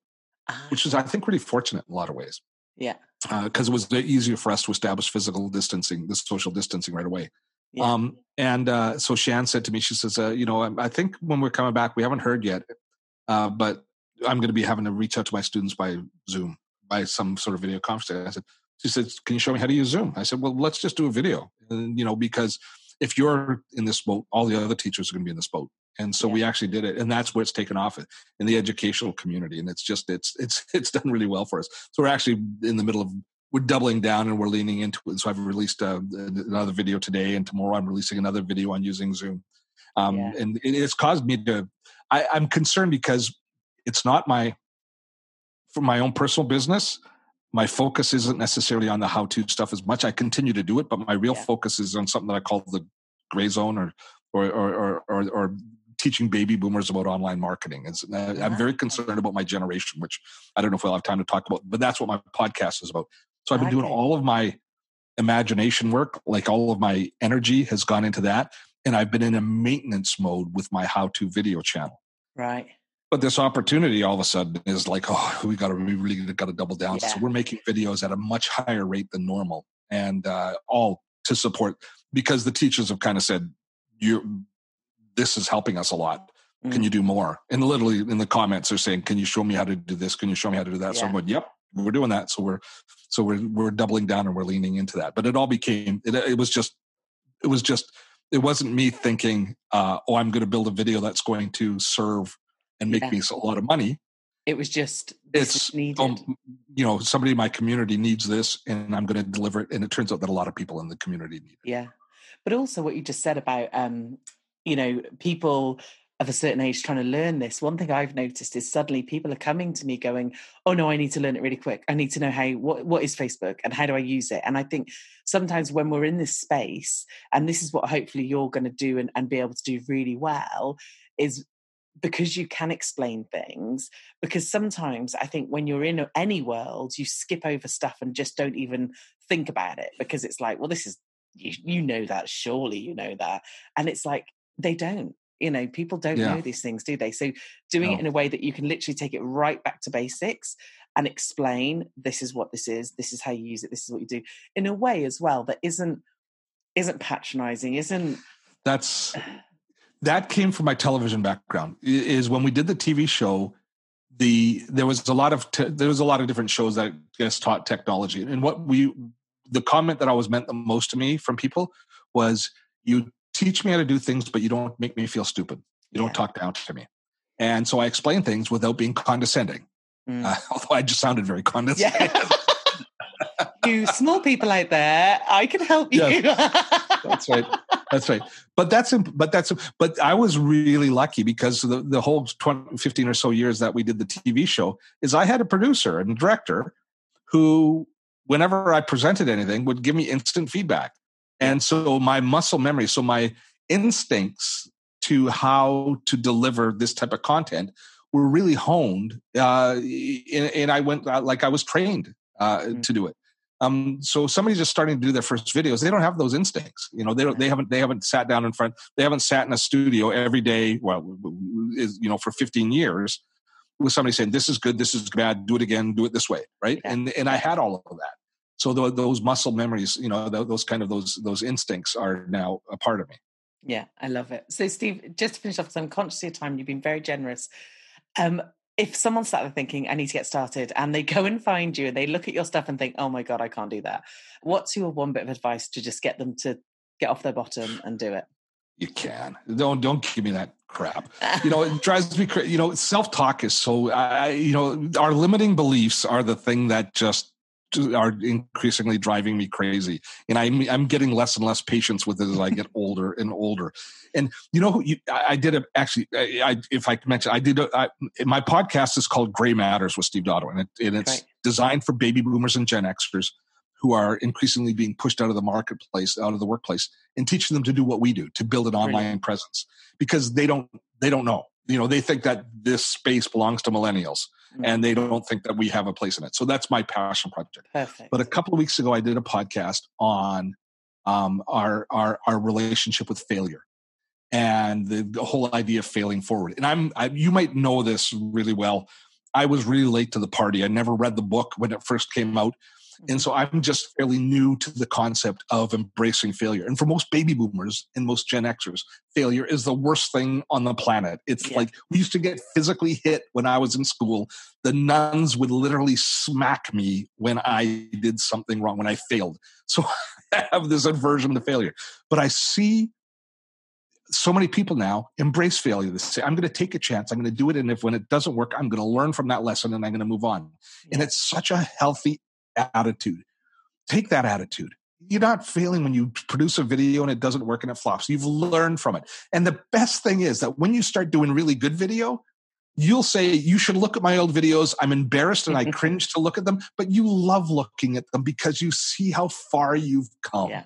B: which is I think really fortunate in a lot of ways
A: yeah,
B: because it was easier for us to establish physical distancing, the social distancing right away.
A: yeah,
B: Um, and uh, so Shan said to me, she says, uh, you know, I, I think when we're coming back, we haven't heard yet, uh, but I'm going to be having to reach out to my students by Zoom, by some sort of video conference. I said, she said, can you show me how to use Zoom? I said, well, let's just do a video, and, you know, because if you're in this boat, all the other teachers are going to be in this boat. And so
A: Yeah.
B: we actually did it, and that's where it's taken off in the educational community, and it's just it's it's [laughs] it's done really well for us. So we're actually in the middle of we're doubling down and we're leaning into it. So I've released uh, another video today, and tomorrow I'm releasing another video on using Zoom. Um, yeah. And it's caused me to. I, I'm concerned because it's not my for my own personal business my focus isn't necessarily on the how to stuff as much. I continue to do it, but my real yeah. focus is on something that I call the gray zone or or or or, or teaching baby boomers about online marketing. It's, uh, I'm very concerned about my generation, which I don't know if we'll have time to talk about, but that's what my podcast is about. So I've been doing all of my imagination work, like all of my energy has gone into that. And I've been in a maintenance mode with my how to video channel.
A: Right.
B: But this opportunity all of a sudden is like, oh, we got to we really got to double down. Yeah. So we're making videos at a much higher rate than normal, and uh, all to support because the teachers have kind of said, "You, this is helping us a lot. Mm. Can you do more?" And literally in the comments they're saying, "Can you show me how to do this? Can you show me how to do that?" Yeah. So I'm going, "Yep, we're doing that." So we're so we're we're doubling down and we're leaning into that. But it all became it, it was just it was just it wasn't me thinking, uh, "Oh, I'm going to build a video that's going to serve." and make yeah. me a lot of money.
A: It was just it's um,
B: you know somebody in my community needs this, and I'm going to deliver it. And it turns out that a lot of people in the community need it.
A: Yeah, but also what you just said about um, you know people of a certain age trying to learn this one thing i've noticed is suddenly people are coming to me going oh no i need to learn it really quick. I need to know how what, what is facebook and how do i use it? And i think sometimes when we're in this space and this is what hopefully you're going to do and, and be able to do really well is because you can explain things because sometimes i think when you're in any world you skip over stuff and just don't even think about it because it's like well this is you, you know that surely you know that. And it's like they don't you know people don't yeah. know these things do they so doing no. it in a way that you can literally take it right back to basics and explain this is what this is this is how you use it this is what you do in a way as well that isn't isn't patronizing isn't
B: that's [sighs] that came from my television background. Is when we did the TV show, the there was a lot of te- there was a lot of different shows that just taught technology, and what we the comment that always meant the most to me from people was, "You teach me how to do things, but you don't make me feel stupid. You don't talk down to me." And so I explain things without being condescending, mm. uh, [laughs] although I just sounded very condescending. Yeah. [laughs] [laughs]
A: you small people out there, I can help you.
B: Yes. That's right. That's right. But that's but that's but I was really lucky because the the whole 20, 15 or so years that we did the TV show is I had a producer and director who whenever I presented anything would give me instant feedback. And so my muscle memory, so my instincts to how to deliver this type of content were really honed. Uh, and, and I went uh, like I was trained uh, mm-hmm. to do it. Um, so somebody's just starting to do their first videos. They don't have those instincts. You know, they don't, they haven't, they haven't sat down in front, they haven't sat in a studio every day. Well, is, you know, for 15 years with somebody saying, this is good, this is bad, do it again, do it this way. Right. Yeah. And, and I had all of that. So those muscle memories, you know, those kind of those, those instincts are now a part of me.
A: Yeah, I love it. So Steve, just to finish off, because I'm conscious of your time, you've been very generous. Um, if someone's sat there thinking, I need to get started, and they go and find you and they look at your stuff and think, oh my God, I can't do that. What's your one bit of advice to just get them to get off their bottom and do it?
B: You can. Don't don't give me that crap. You know, [laughs] it drives me crazy. You know, self talk is so. I, you know, our limiting beliefs are the thing that just are increasingly driving me crazy. And i'm i'm getting less and less patience with it as i get [laughs] older and older. And you know you, I, did a actually I, I, if i can mention i did a, I, my podcast is called gray matters with steve dotto and, it, and it's right. designed for baby boomers and gen xers who are increasingly being pushed out of the marketplace out of the workplace and teaching them to do what we do to build an online right. presence. Because they don't they don't know. You know they think that this space belongs to millennials and they don't think that we have a place in it. So that's my passion project.
A: Perfect.
B: But a couple of weeks ago, I did a podcast on um, our, our our relationship with failure and the, the whole idea of failing forward. And I'm I, you might know this really well. I was really late to the party. I never read the book when it first came out. And so I'm just fairly new to the concept of embracing failure. And for most baby boomers and most Gen Xers, failure is the worst thing on the planet. It's yeah. like we used to get physically hit when I was in school. The nuns would literally smack me when I did something wrong, when I failed. So [laughs] I have this aversion to failure. But I see so many people now embrace failure. They say, I'm going to take a chance. I'm going to do it. And if when it doesn't work, I'm going to learn from that lesson and I'm going to move on. And it's such a healthy attitude. take that attitude. You're not failing when you produce a video and it doesn't work and it flops. You've learned from it. And the best thing is that when you start doing really good video, you'll say, You should look at my old videos. I'm embarrassed and I [laughs] cringe to look at them, but you love looking at them because you see how far you've come.
A: Yeah.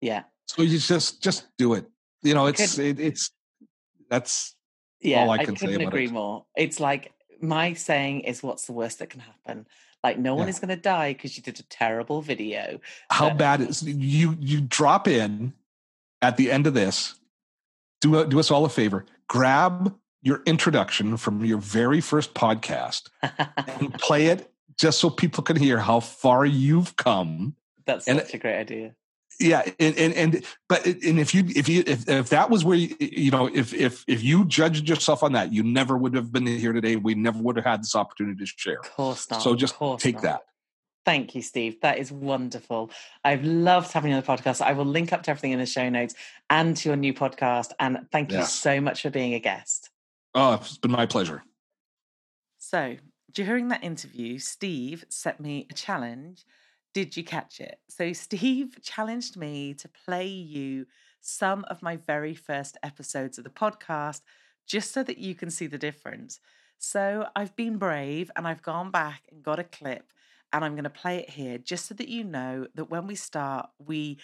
A: Yeah.
B: So you just just do it. You know, it's it, it's that's
A: yeah,
B: all I
A: I,
B: can say
A: couldn't
B: about
A: agree
B: it.
A: more. It's like my saying is, "What's the worst that can happen?" Like no one
B: Yeah.
A: is going to die because you did a terrible video.
B: How
A: But-
B: bad is you you drop in at the end of this, do a, do us all a favor, grab your introduction from your very first podcast and [laughs] play it just so people can hear how far you've come.
A: That's
B: And-
A: such a great idea.
B: Yeah, and and, and but and if you if you if, if that was where you, you know if if if you judged yourself on that, you never would have been here today. We never would have had this opportunity to share.
A: Of course not.
B: So
A: of
B: just
A: course
B: take
A: not.
B: that.
A: Thank you, Steve. That is wonderful. I've loved having you on the podcast. I will link up to everything in the show notes and to your new podcast. And thank you
B: Yes.
A: so much for being a guest.
B: Oh, it's been my pleasure.
A: So, during that interview, Steve set me a challenge. Did you catch it? So, Steve challenged me to play you some of my very first episodes of the podcast just so that you can see the difference. So, I've been brave and I've gone back and got a clip and I'm going to play it here just so that you know that when we start, we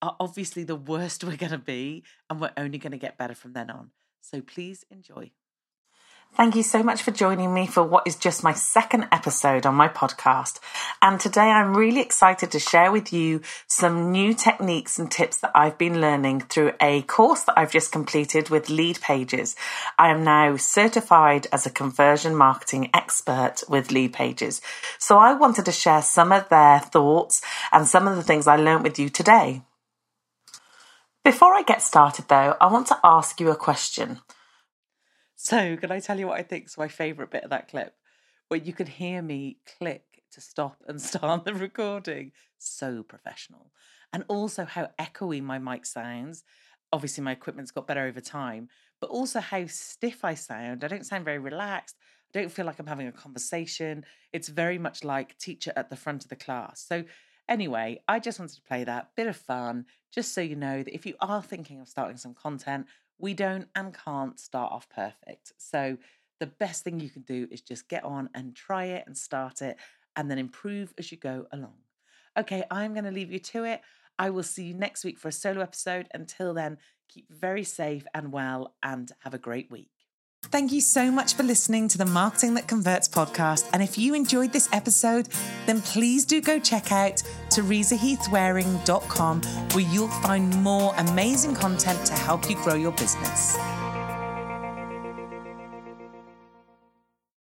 A: are obviously the worst [laughs] we're going to be and we're only going to get better from then on. So, please enjoy. Thank you so much for joining me for what is just my second episode on my podcast. And today I'm really excited to share with you some new techniques and tips that I've been learning through a course that I've just completed with Leadpages. I am now certified as a conversion marketing expert with Leadpages. So I wanted to share some of their thoughts and some of the things I learned with you today. Before I get started though, I want to ask you a question. So, can I tell you what I think is my favourite bit of that clip? Where you could hear me click to stop and [laughs] start the recording. So professional. And also how echoey my mic sounds. Obviously, my equipment's got better over time, but also how stiff I sound. I don't sound very relaxed. I don't feel like I'm having a conversation. It's very much like teacher at the front of the class. So, anyway, I just wanted to play that bit of fun, just so you know that if you are thinking of starting some content, we don't and can't start off perfect. So, the best thing you can do is just get on and try it and start it and then improve as you go along. Okay, I'm going to leave you to it. I will see you next week for a solo episode. Until then, keep very safe and well and have a great week. Thank you so much for listening to the Marketing That Converts podcast. And if you enjoyed this episode, then please do go check out teresaheathwaring.com where you'll find more amazing content to help you grow your business.